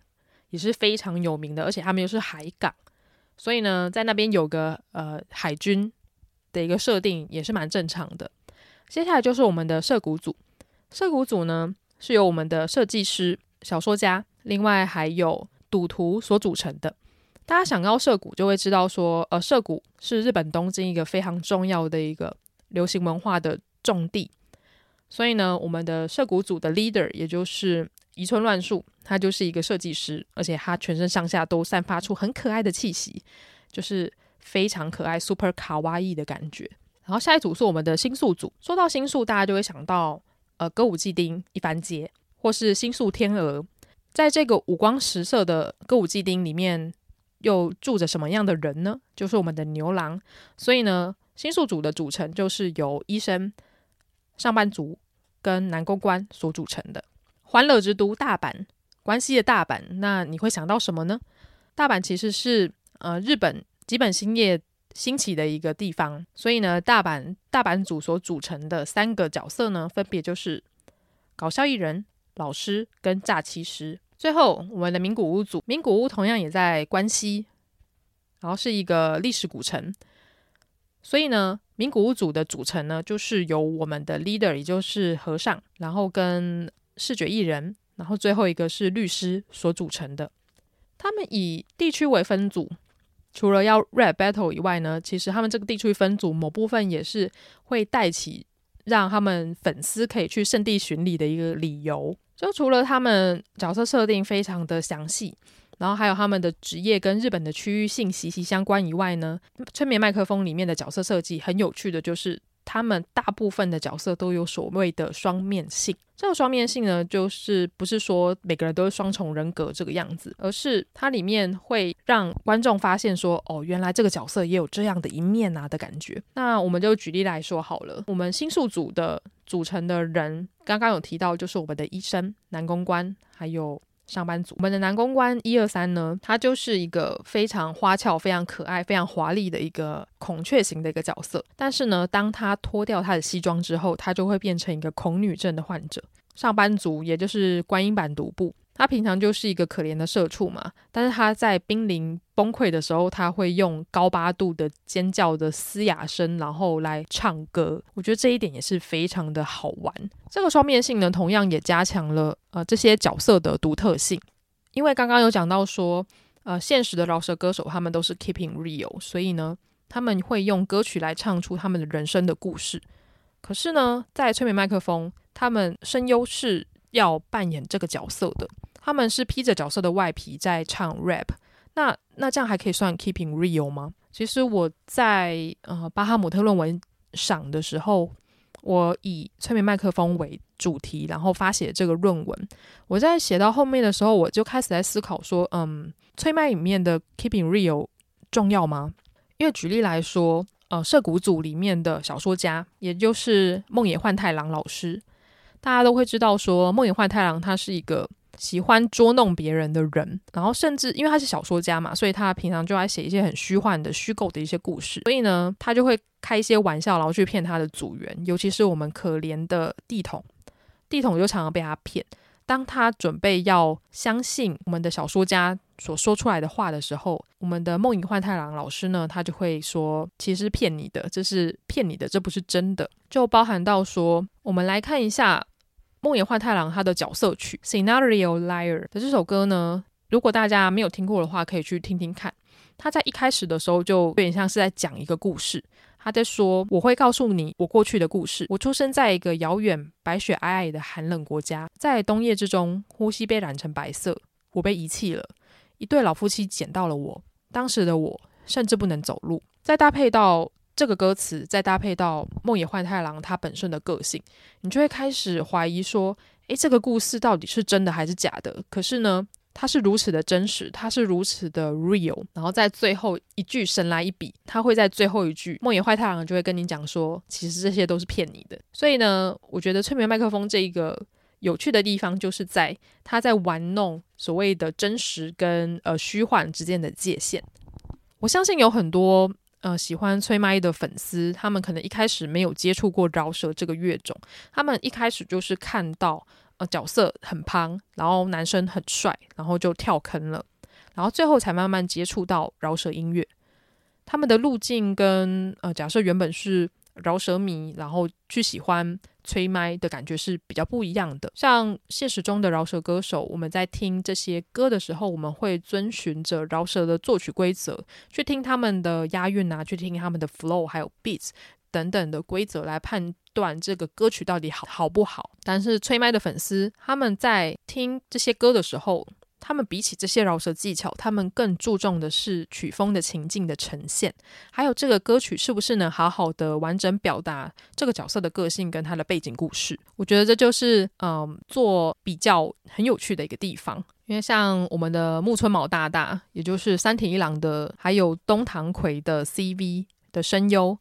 也是非常有名的，而且他们又是海港，所以呢，在那边有个呃海军的一个设定也是蛮正常的。接下来就是我们的涩谷组，涩谷组呢是由我们的设计师、小说家，另外还有赌徒所组成的。大家想到涩谷，就会知道说，呃，涩谷是日本东京一个非常重要的一个。流行文化的重地，所以呢，我们的涉谷组的 leader 也就是伊春乱树，他就是一个设计师，而且他全身上下都散发出很可爱的气息，就是非常可爱、super 卡哇伊的感觉。然后下一组是我们的新宿组，说到新宿，大家就会想到呃歌舞伎町一番街，或是新宿天鹅，在这个五光十色的歌舞伎町里面，又住着什么样的人呢？就是我们的牛郎，所以呢。新宿组的组成就是由医生、上班族跟男公关所组成的。欢乐之都大阪，关西的大阪，那你会想到什么呢？大阪其实是呃日本基本兴业兴起的一个地方，所以呢，大阪大阪组所组成的三个角色呢，分别就是搞笑艺人、老师跟诈欺师。最后，我们的名古屋组，名古屋同样也在关西，然后是一个历史古城，所以呢，名古屋组的组成呢，就是由我们的 leader，也就是和尚，然后跟视觉艺人，然后最后一个是律师所组成的。他们以地区为分组，除了要 rap battle 以外呢，其实他们这个地区分组某部分也是会带起让他们粉丝可以去圣地巡礼的一个理由。就除了他们角色设定非常的详细，然后还有他们的职业跟日本的区域性息息相关以外呢，催眠麦克风里面的角色设计很有趣的就是。他们大部分的角色都有所谓的双面性。这个双面性呢，就是不是说每个人都是双重人格这个样子，而是它里面会让观众发现说，哦，原来这个角色也有这样的一面啊的感觉。那我们就举例来说好了，我们新宿组的组成的人，刚刚有提到，就是我们的医生、男公关，还有。上班族，我们的男公关一二三呢，他就是一个非常花俏、非常可爱、非常华丽的一个孔雀型的一个角色。但是呢，当他脱掉他的西装之后，他就会变成一个恐女症的患者。上班族，也就是观音版独步。他平常就是一个可怜的社畜嘛，但是他在濒临崩溃的时候，他会用高八度的尖叫的嘶哑声，然后来唱歌。我觉得这一点也是非常的好玩。这个双面性呢，同样也加强了呃这些角色的独特性。因为刚刚有讲到说，呃，现实的饶舌歌手他们都是 keeping real，所以呢，他们会用歌曲来唱出他们的人生的故事。可是呢，在催眠麦克风，他们声优是要扮演这个角色的，他们是披着角色的外皮在唱 rap，那那这样还可以算 keeping real 吗？其实我在呃巴哈姆特论文赏的时候，我以催眠麦克风为主题，然后发写这个论文。我在写到后面的时候，我就开始在思考说，嗯，催麦里面的 keeping real 重要吗？因为举例来说，呃，涩谷组里面的小说家，也就是梦野幻太郎老师。大家都会知道，说梦野幻太郎他是一个喜欢捉弄别人的人，然后甚至因为他是小说家嘛，所以他平常就爱写一些很虚幻的、虚构的一些故事，所以呢，他就会开一些玩笑，然后去骗他的组员，尤其是我们可怜的地桶，地桶就常常被他骗。当他准备要相信我们的小说家所说出来的话的时候，我们的梦影幻太郎老师呢，他就会说：“其实骗你的，这是骗你的，这不是真的。”就包含到说，我们来看一下。梦野幻太郎他的角色曲《Scenario Liar》的这首歌呢，如果大家没有听过的话，可以去听听看。他在一开始的时候就有点像是在讲一个故事，他在说：“我会告诉你我过去的故事。我出生在一个遥远、白雪皑皑的寒冷国家，在冬夜之中，呼吸被染成白色。我被遗弃了，一对老夫妻捡到了我。当时的我甚至不能走路。”再搭配到。这个歌词再搭配到梦野幻太郎他本身的个性，你就会开始怀疑说：诶，这个故事到底是真的还是假的？可是呢，它是如此的真实，它是如此的 real。然后在最后一句神来一笔，他会在最后一句梦野幻太郎就会跟你讲说：其实这些都是骗你的。所以呢，我觉得催眠麦克风这一个有趣的地方，就是在他在玩弄所谓的真实跟呃虚幻之间的界限。我相信有很多。呃，喜欢崔麦的粉丝，他们可能一开始没有接触过饶舌这个乐种，他们一开始就是看到呃角色很胖，然后男生很帅，然后就跳坑了，然后最后才慢慢接触到饶舌音乐。他们的路径跟呃，假设原本是饶舌迷，然后去喜欢。催麦的感觉是比较不一样的。像现实中的饶舌歌手，我们在听这些歌的时候，我们会遵循着饶舌的作曲规则，去听他们的押韵啊，去听他们的 flow，还有 beats 等等的规则来判断这个歌曲到底好好不好。但是催麦的粉丝，他们在听这些歌的时候，他们比起这些饶舌技巧，他们更注重的是曲风的情境的呈现，还有这个歌曲是不是能好好的完整表达这个角色的个性跟他的背景故事。我觉得这就是嗯做比较很有趣的一个地方。因为像我们的木村卯大大，也就是山田一郎的，还有东堂葵的 CV 的声优，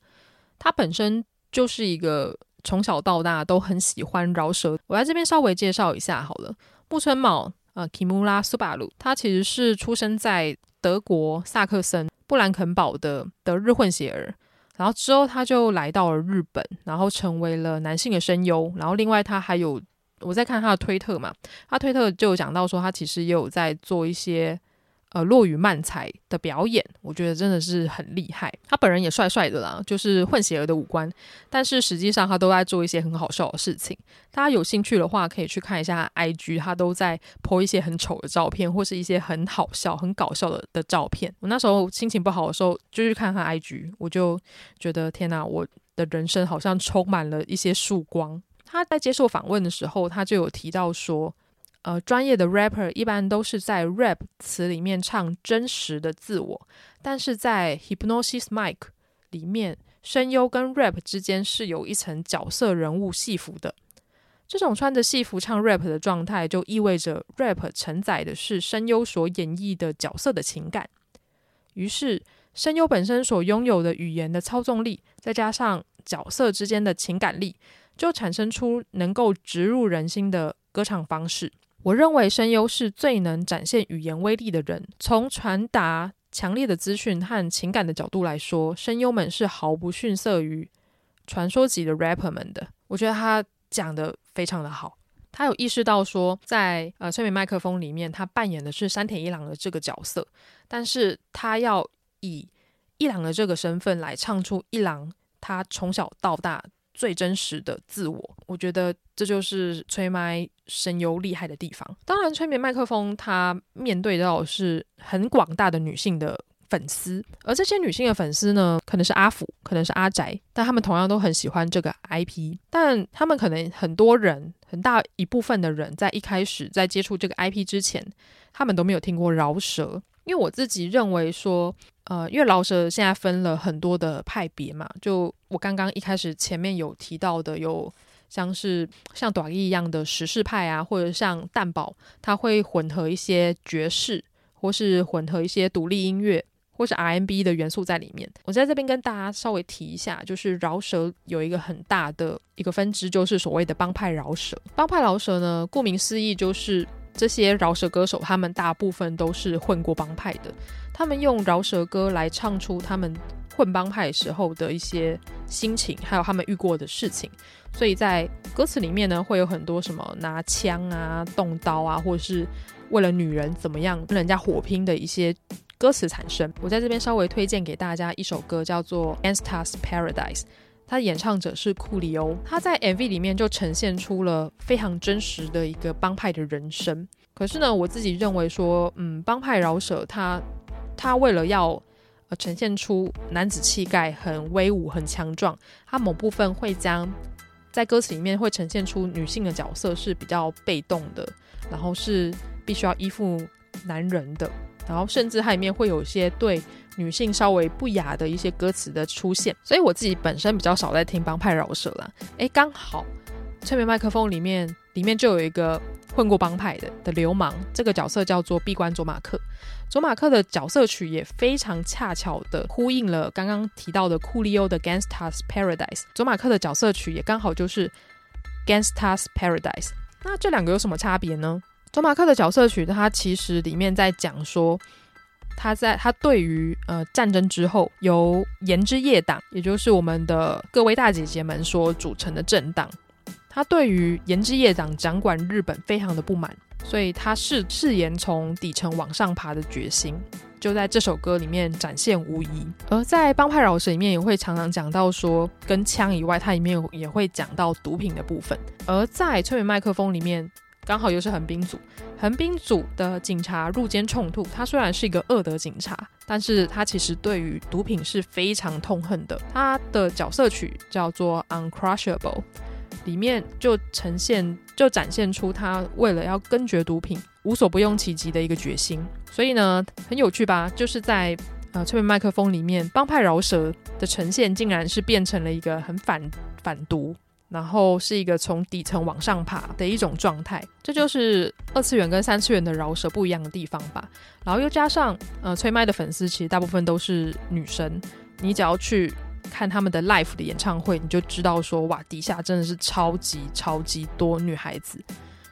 他本身就是一个从小到大都很喜欢饶舌。我在这边稍微介绍一下好了，木村卯，呃，Kimura Subaru，他其实是出生在德国萨克森布兰肯堡的德日混血儿。然后之后他就来到了日本，然后成为了男性的声优。然后另外他还有，我在看他的推特嘛，他推特就讲到说他其实也有在做一些。呃，落雨漫才的表演，我觉得真的是很厉害。他本人也帅帅的啦，就是混血儿的五官，但是实际上他都在做一些很好笑的事情。大家有兴趣的话，可以去看一下 IG，他都在 po 一些很丑的照片，或是一些很好笑、很搞笑的的照片。我那时候心情不好的时候，就去看他 IG，我就觉得天哪，我的人生好像充满了一些曙光。他在接受访问的时候，他就有提到说。呃，专业的 rapper 一般都是在 rap 词里面唱真实的自我，但是在 Hypnosis Mic 里面，声优跟 rap 之间是有一层角色人物戏服的。这种穿着戏服唱 rap 的状态，就意味着 rap 承载的是声优所演绎的角色的情感。于是，声优本身所拥有的语言的操纵力，再加上角色之间的情感力，就产生出能够植入人心的歌唱方式。我认为声优是最能展现语言威力的人。从传达强烈的资讯和情感的角度来说，声优们是毫不逊色于传说级的 rapper 们的。我觉得他讲的非常的好。他有意识到说，在呃催眠麦克风里面，他扮演的是山田一郎的这个角色，但是他要以一郎的这个身份来唱出一郎他从小到大。最真实的自我，我觉得这就是催麦声优厉害的地方。当然，催眠麦克风它面对到是很广大的女性的粉丝，而这些女性的粉丝呢，可能是阿福，可能是阿宅，但他们同样都很喜欢这个 IP。但他们可能很多人，很大一部分的人在一开始在接触这个 IP 之前，他们都没有听过饶舌。因为我自己认为说，呃，因为饶舌现在分了很多的派别嘛，就我刚刚一开始前面有提到的，有像是像短一一样的时事派啊，或者像蛋堡，它会混合一些爵士，或是混合一些独立音乐，或是 R&B 的元素在里面。我在这边跟大家稍微提一下，就是饶舌有一个很大的一个分支，就是所谓的帮派饶舌。帮派饶舌呢，顾名思义就是。这些饶舌歌手，他们大部分都是混过帮派的。他们用饶舌歌来唱出他们混帮派时候的一些心情，还有他们遇过的事情。所以在歌词里面呢，会有很多什么拿枪啊、动刀啊，或者是为了女人怎么样跟人家火拼的一些歌词产生。我在这边稍微推荐给大家一首歌，叫做《Gangsta's Paradise》。他的演唱者是库里欧，他在 MV 里面就呈现出了非常真实的一个帮派的人生。可是呢，我自己认为说，嗯，帮派饶舌他他为了要呃呈现出男子气概，很威武、很强壮，他某部分会将在歌词里面会呈现出女性的角色是比较被动的，然后是必须要依附男人的，然后甚至它里面会有一些对。女性稍微不雅的一些歌词的出现，所以我自己本身比较少在听帮派饶舌啦。诶，刚好催眠麦克风里面里面就有一个混过帮派的的流氓，这个角色叫做闭关佐马克。佐马克的角色曲也非常恰巧的呼应了刚刚提到的库利欧的《Gangsta's Paradise》。佐马克的角色曲也刚好就是《Gangsta's Paradise》。那这两个有什么差别呢？佐马克的角色曲，它其实里面在讲说。他在他对于呃战争之后由研之业党，也就是我们的各位大姐姐们所组成的政党，他对于研之业党掌管日本非常的不满，所以他誓誓言从底层往上爬的决心，就在这首歌里面展现无遗。而在帮派饶舌里面也会常常讲到说，跟枪以外，它里面也会讲到毒品的部分。而在催眠麦克风里面。刚好又是横滨组，横滨组的警察入间冲突，他虽然是一个恶德警察，但是他其实对于毒品是非常痛恨的。他的角色曲叫做《Uncrushable》，里面就呈现就展现出他为了要根绝毒品，无所不用其极的一个决心。所以呢，很有趣吧？就是在呃催眠麦克风里面，帮派饶舌的呈现，竟然是变成了一个很反反毒。然后是一个从底层往上爬的一种状态，这就是二次元跟三次元的饶舌不一样的地方吧。然后又加上，呃，催麦的粉丝其实大部分都是女生，你只要去看他们的 live 的演唱会，你就知道说哇，底下真的是超级超级多女孩子。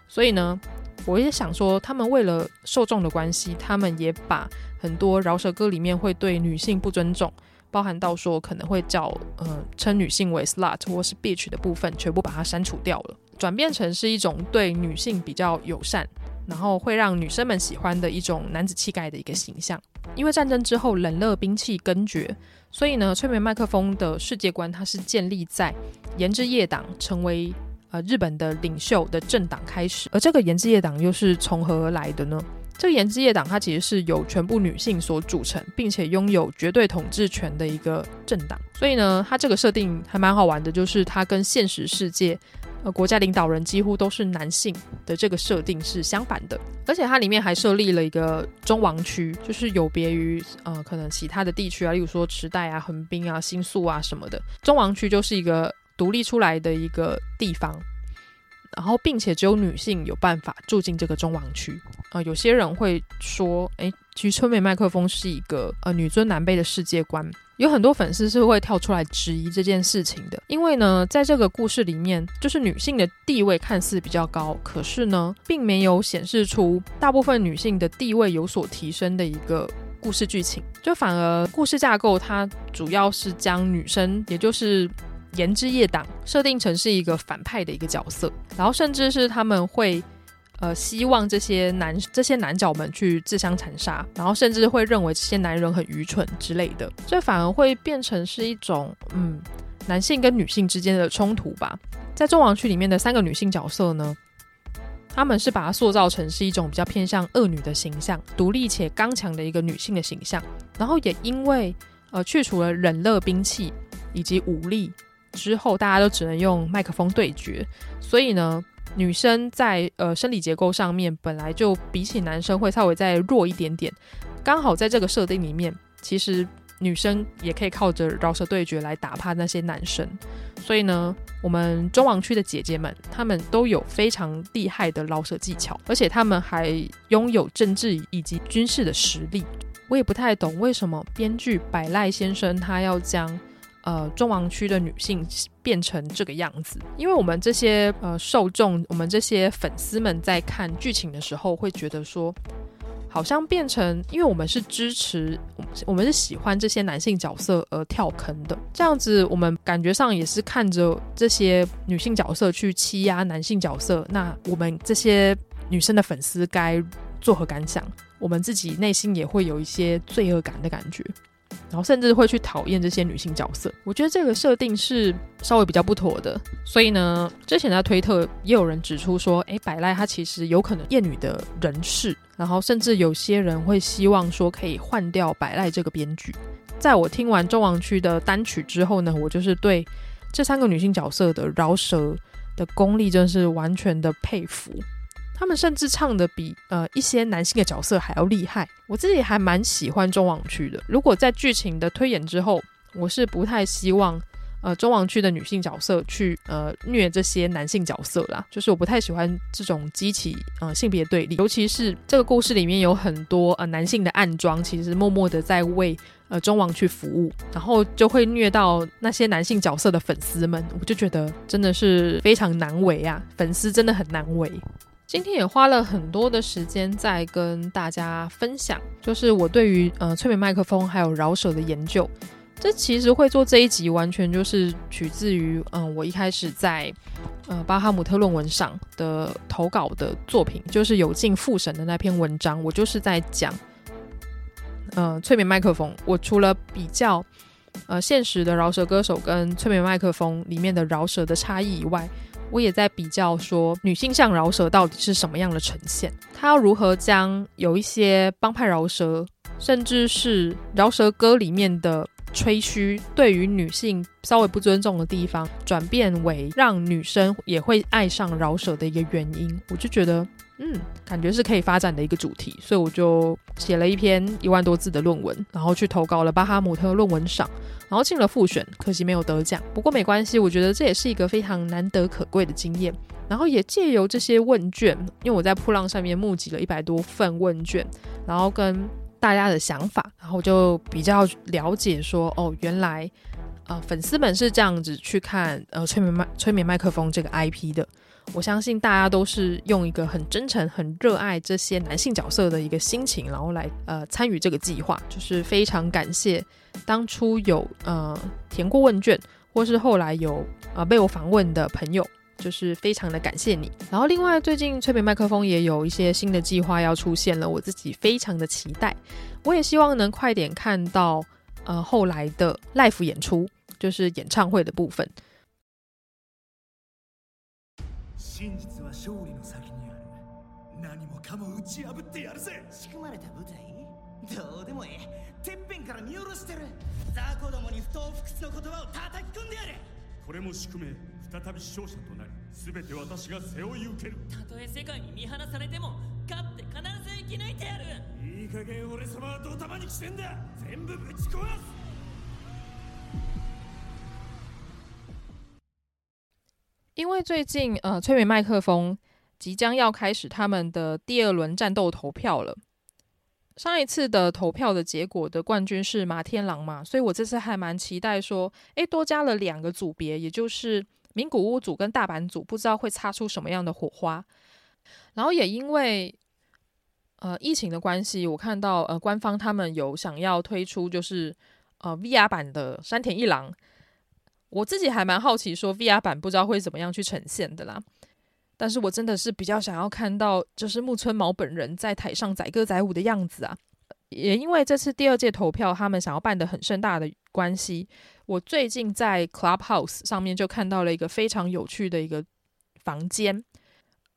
所以呢，我也想说，他们为了受众的关系，他们也把很多饶舌歌里面会对女性不尊重，包含到说可能会叫呃称女性为 slut 或是 bitch 的部分，全部把它删除掉了，转变成是一种对女性比较友善。然后会让女生们喜欢的一种男子气概的一个形象。因为战争之后冷热兵器根绝，所以呢，催眠麦克风的世界观它是建立在研之夜党成为呃日本的领袖的政党开始。而这个研之夜党又是从何而来的呢？这个研之业党它其实是由全部女性所组成，并且拥有绝对统治权的一个政党。所以呢，它这个设定还蛮好玩的，就是它跟现实世界。呃，国家领导人几乎都是男性的这个设定是相反的，而且它里面还设立了一个中王区，就是有别于呃可能其他的地区啊，例如说池袋啊、横滨啊、新宿啊什么的，中王区就是一个独立出来的一个地方，然后并且只有女性有办法住进这个中王区。呃，有些人会说，诶，其实春美麦克风是一个呃女尊男卑的世界观。有很多粉丝是会跳出来质疑这件事情的，因为呢，在这个故事里面，就是女性的地位看似比较高，可是呢，并没有显示出大部分女性的地位有所提升的一个故事剧情，就反而故事架构它主要是将女生，也就是言之夜党设定成是一个反派的一个角色，然后甚至是他们会。呃，希望这些男这些男角们去自相残杀，然后甚至会认为这些男人很愚蠢之类的，这反而会变成是一种嗯，男性跟女性之间的冲突吧。在中王区里面的三个女性角色呢，他们是把它塑造成是一种比较偏向恶女的形象，独立且刚强的一个女性的形象。然后也因为呃去除了忍乐兵器以及武力之后，大家都只能用麦克风对决，所以呢。女生在呃生理结构上面本来就比起男生会稍微再弱一点点，刚好在这个设定里面，其实女生也可以靠着饶舌对决来打趴那些男生。所以呢，我们中王区的姐姐们，她们都有非常厉害的饶舌技巧，而且她们还拥有政治以及军事的实力。我也不太懂为什么编剧百赖先生他要将。呃，中王区的女性变成这个样子，因为我们这些呃受众，我们这些粉丝们在看剧情的时候，会觉得说，好像变成，因为我们是支持，我们是喜欢这些男性角色而跳坑的，这样子，我们感觉上也是看着这些女性角色去欺压男性角色，那我们这些女生的粉丝该作何感想？我们自己内心也会有一些罪恶感的感觉。然后甚至会去讨厌这些女性角色，我觉得这个设定是稍微比较不妥的。所以呢，之前在推特也有人指出说，诶，百赖她其实有可能厌女的人士，然后甚至有些人会希望说可以换掉百赖这个编剧。在我听完中王区的单曲之后呢，我就是对这三个女性角色的饶舌的功力真是完全的佩服。他们甚至唱的比呃一些男性的角色还要厉害，我自己还蛮喜欢中王区的。如果在剧情的推演之后，我是不太希望呃中王区的女性角色去呃虐这些男性角色啦，就是我不太喜欢这种激起呃性别对立，尤其是这个故事里面有很多呃男性的暗桩，其实默默的在为呃中王去服务，然后就会虐到那些男性角色的粉丝们，我就觉得真的是非常难为啊，粉丝真的很难为。今天也花了很多的时间在跟大家分享，就是我对于呃催眠麦克风还有饶舌的研究。这其实会做这一集，完全就是取自于嗯、我一开始在呃巴哈姆特论文上的投稿的作品，就是有进复审的那篇文章。我就是在讲呃催眠麦克风。我除了比较呃现实的饶舌歌手跟催眠麦克风里面的饶舌的差异以外，我也在比较说，女性向饶舌到底是什么样的呈现？他要如何将有一些帮派饶舌，甚至是饶舌歌里面的吹嘘，对于女性稍微不尊重的地方，转变为让女生也会爱上饶舌的一个原因。我就觉得。嗯，感觉是可以发展的一个主题，所以我就写了一篇一万多字的论文，然后去投稿了巴哈姆特论文赏，然后进了复选，可惜没有得奖。不过没关系，我觉得这也是一个非常难得可贵的经验。然后也借由这些问卷，因为我在噗浪上面募集了一百多份问卷，然后跟大家的想法，然后就比较了解说，哦，原来。呃粉丝们是这样子去看呃催眠麦催眠麦克风这个 IP 的。我相信大家都是用一个很真诚、很热爱这些男性角色的一个心情，然后来呃参与这个计划。就是非常感谢当初有呃填过问卷，或是后来有呃被我访问的朋友，就是非常的感谢你。然后另外最近催眠麦克风也有一些新的计划要出现了，我自己非常的期待。我也希望能快点看到呃后来的 live 演出，就是演唱会的部分。真実は胜利の先にある。何もかも打ち破ってやるぜ。仕组まれた舞台？どうでもいい。てっぺんから见下ろしてる。雑鱼どもに不当不屈の言叶を叩き込んでやる。これも宿命。再び胜者となり、すべて私が背负い受ける。たとえ世界に见放されても、胜って必ず生き抜いてやる。いい加减俺様はドタマに来てんだ。全部ぶち壊す。因为最近呃，催眠麦克风即将要开始他们的第二轮战斗投票了。上一次的投票的结果的冠军是马天狼嘛，所以我这次还蛮期待说，诶，多加了两个组别，也就是名古屋组跟大阪组，不知道会擦出什么样的火花。然后也因为呃疫情的关系，我看到呃官方他们有想要推出就是呃 VR 版的山田一郎。我自己还蛮好奇，说 VR 版不知道会怎么样去呈现的啦。但是我真的是比较想要看到，就是木村毛本人在台上载歌载舞的样子啊。也因为这次第二届投票，他们想要办得很盛大的关系，我最近在 Clubhouse 上面就看到了一个非常有趣的一个房间。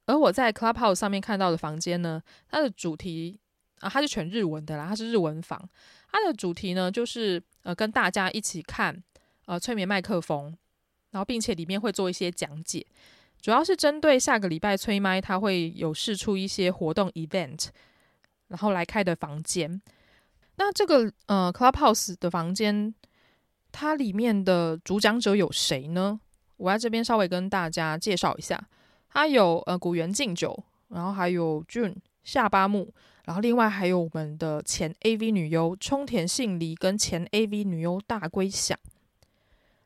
而我在 Clubhouse 上面看到的房间呢，它的主题啊，它是全日文的啦，它是日文房。它的主题呢，就是呃，跟大家一起看。呃，催眠麦克风，然后并且里面会做一些讲解，主要是针对下个礼拜催麦，它会有试出一些活动 event，然后来开的房间。那这个呃 Clubhouse 的房间，它里面的主讲者有谁呢？我在这边稍微跟大家介绍一下，它有呃古元敬久，然后还有 June 下八木，然后另外还有我们的前 AV 女优冲田杏梨跟前 AV 女优大龟响。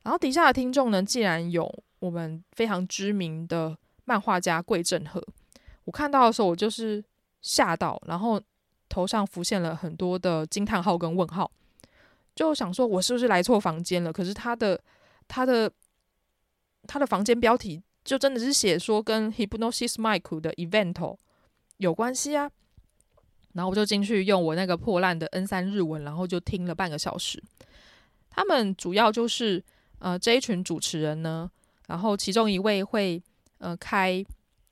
然后底下的听众呢，既然有我们非常知名的漫画家桂正和，我看到的时候我就是吓到，然后头上浮现了很多的惊叹号跟问号，就想说我是不是来错房间了？可是他的他的他的房间标题就真的是写说跟 hypnosis mike 的 Event 有关系啊，然后我就进去用我那个破烂的 N 三日文，然后就听了半个小时，他们主要就是。呃，这一群主持人呢，然后其中一位会呃开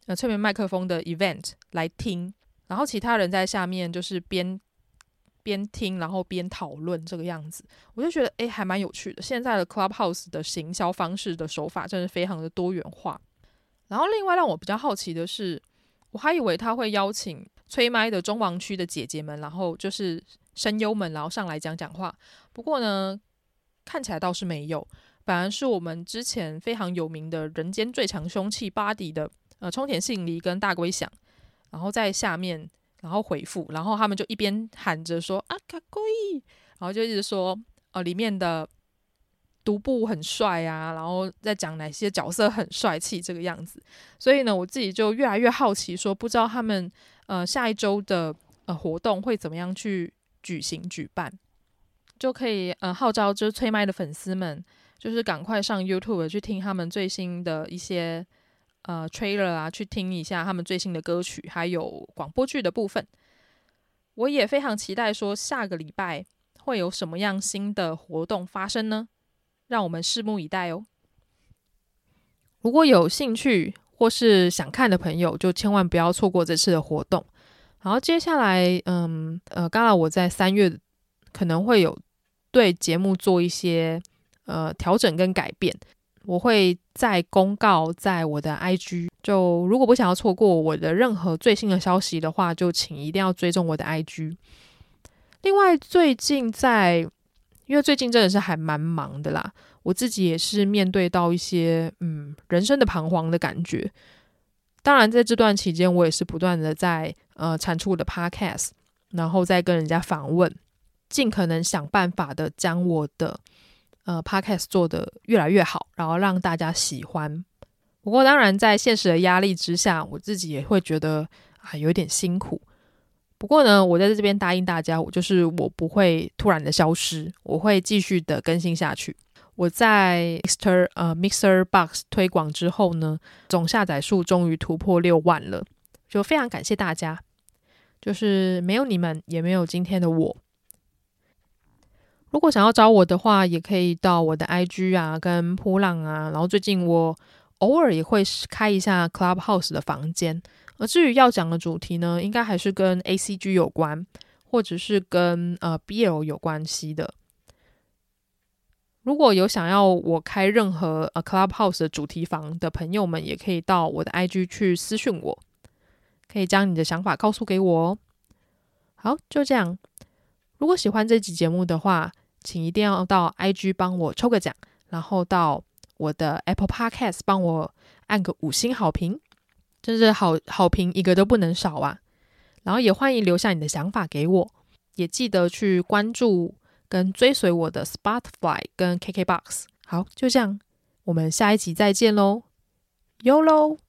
呃催眠麦克风的 event 来听，然后其他人在下面就是边边听，然后边讨论这个样子，我就觉得诶还蛮有趣的。现在的 Clubhouse 的行销方式的手法真的非常的多元化。然后另外让我比较好奇的是，我还以为他会邀请催麦的中王区的姐姐们，然后就是声优们，然后上来讲讲话。不过呢，看起来倒是没有。反而是我们之前非常有名的人间最强凶器巴迪的呃冲田杏梨跟大龟响，然后在下面然后回复，然后他们就一边喊着说啊卡贵，然后就一直说呃里面的独步很帅啊，然后在讲哪些角色很帅气这个样子，所以呢我自己就越来越好奇，说不知道他们呃下一周的呃活动会怎么样去举行举办，就可以呃号召就是催麦的粉丝们。就是赶快上 YouTube 去听他们最新的一些呃 trailer 啊，去听一下他们最新的歌曲，还有广播剧的部分。我也非常期待说下个礼拜会有什么样新的活动发生呢？让我们拭目以待哦。如果有兴趣或是想看的朋友，就千万不要错过这次的活动。然后接下来，嗯呃，刚刚我在三月可能会有对节目做一些。呃，调整跟改变，我会再公告在我的 IG。就如果不想要错过我的任何最新的消息的话，就请一定要追踪我的 IG。另外，最近在，因为最近真的是还蛮忙的啦，我自己也是面对到一些嗯人生的彷徨的感觉。当然，在这段期间，我也是不断的在呃产出我的 Podcast，然后再跟人家访问，尽可能想办法的将我的。呃，Podcast 做的越来越好，然后让大家喜欢。不过，当然在现实的压力之下，我自己也会觉得啊，有点辛苦。不过呢，我在这边答应大家，我就是我不会突然的消失，我会继续的更新下去。我在 Mixer 呃 Mixer Box 推广之后呢，总下载数终于突破六万了，就非常感谢大家。就是没有你们，也没有今天的我。如果想要找我的话，也可以到我的 IG 啊，跟噗浪啊。然后最近我偶尔也会开一下 Clubhouse 的房间。而至于要讲的主题呢，应该还是跟 ACG 有关，或者是跟呃 BL 有关系的。如果有想要我开任何呃 Clubhouse 的主题房的朋友们，也可以到我的 IG 去私讯我，可以将你的想法告诉给我哦。好，就这样。如果喜欢这集节目的话，请一定要到 IG 帮我抽个奖，然后到我的 Apple Podcast 帮我按个五星好评。真是好好评一个都不能少啊！然后也欢迎留下你的想法给我，也记得去关注跟追随我的 Spotify 跟 KKBox。好，就这样，我们下一集再见喽，YOLO。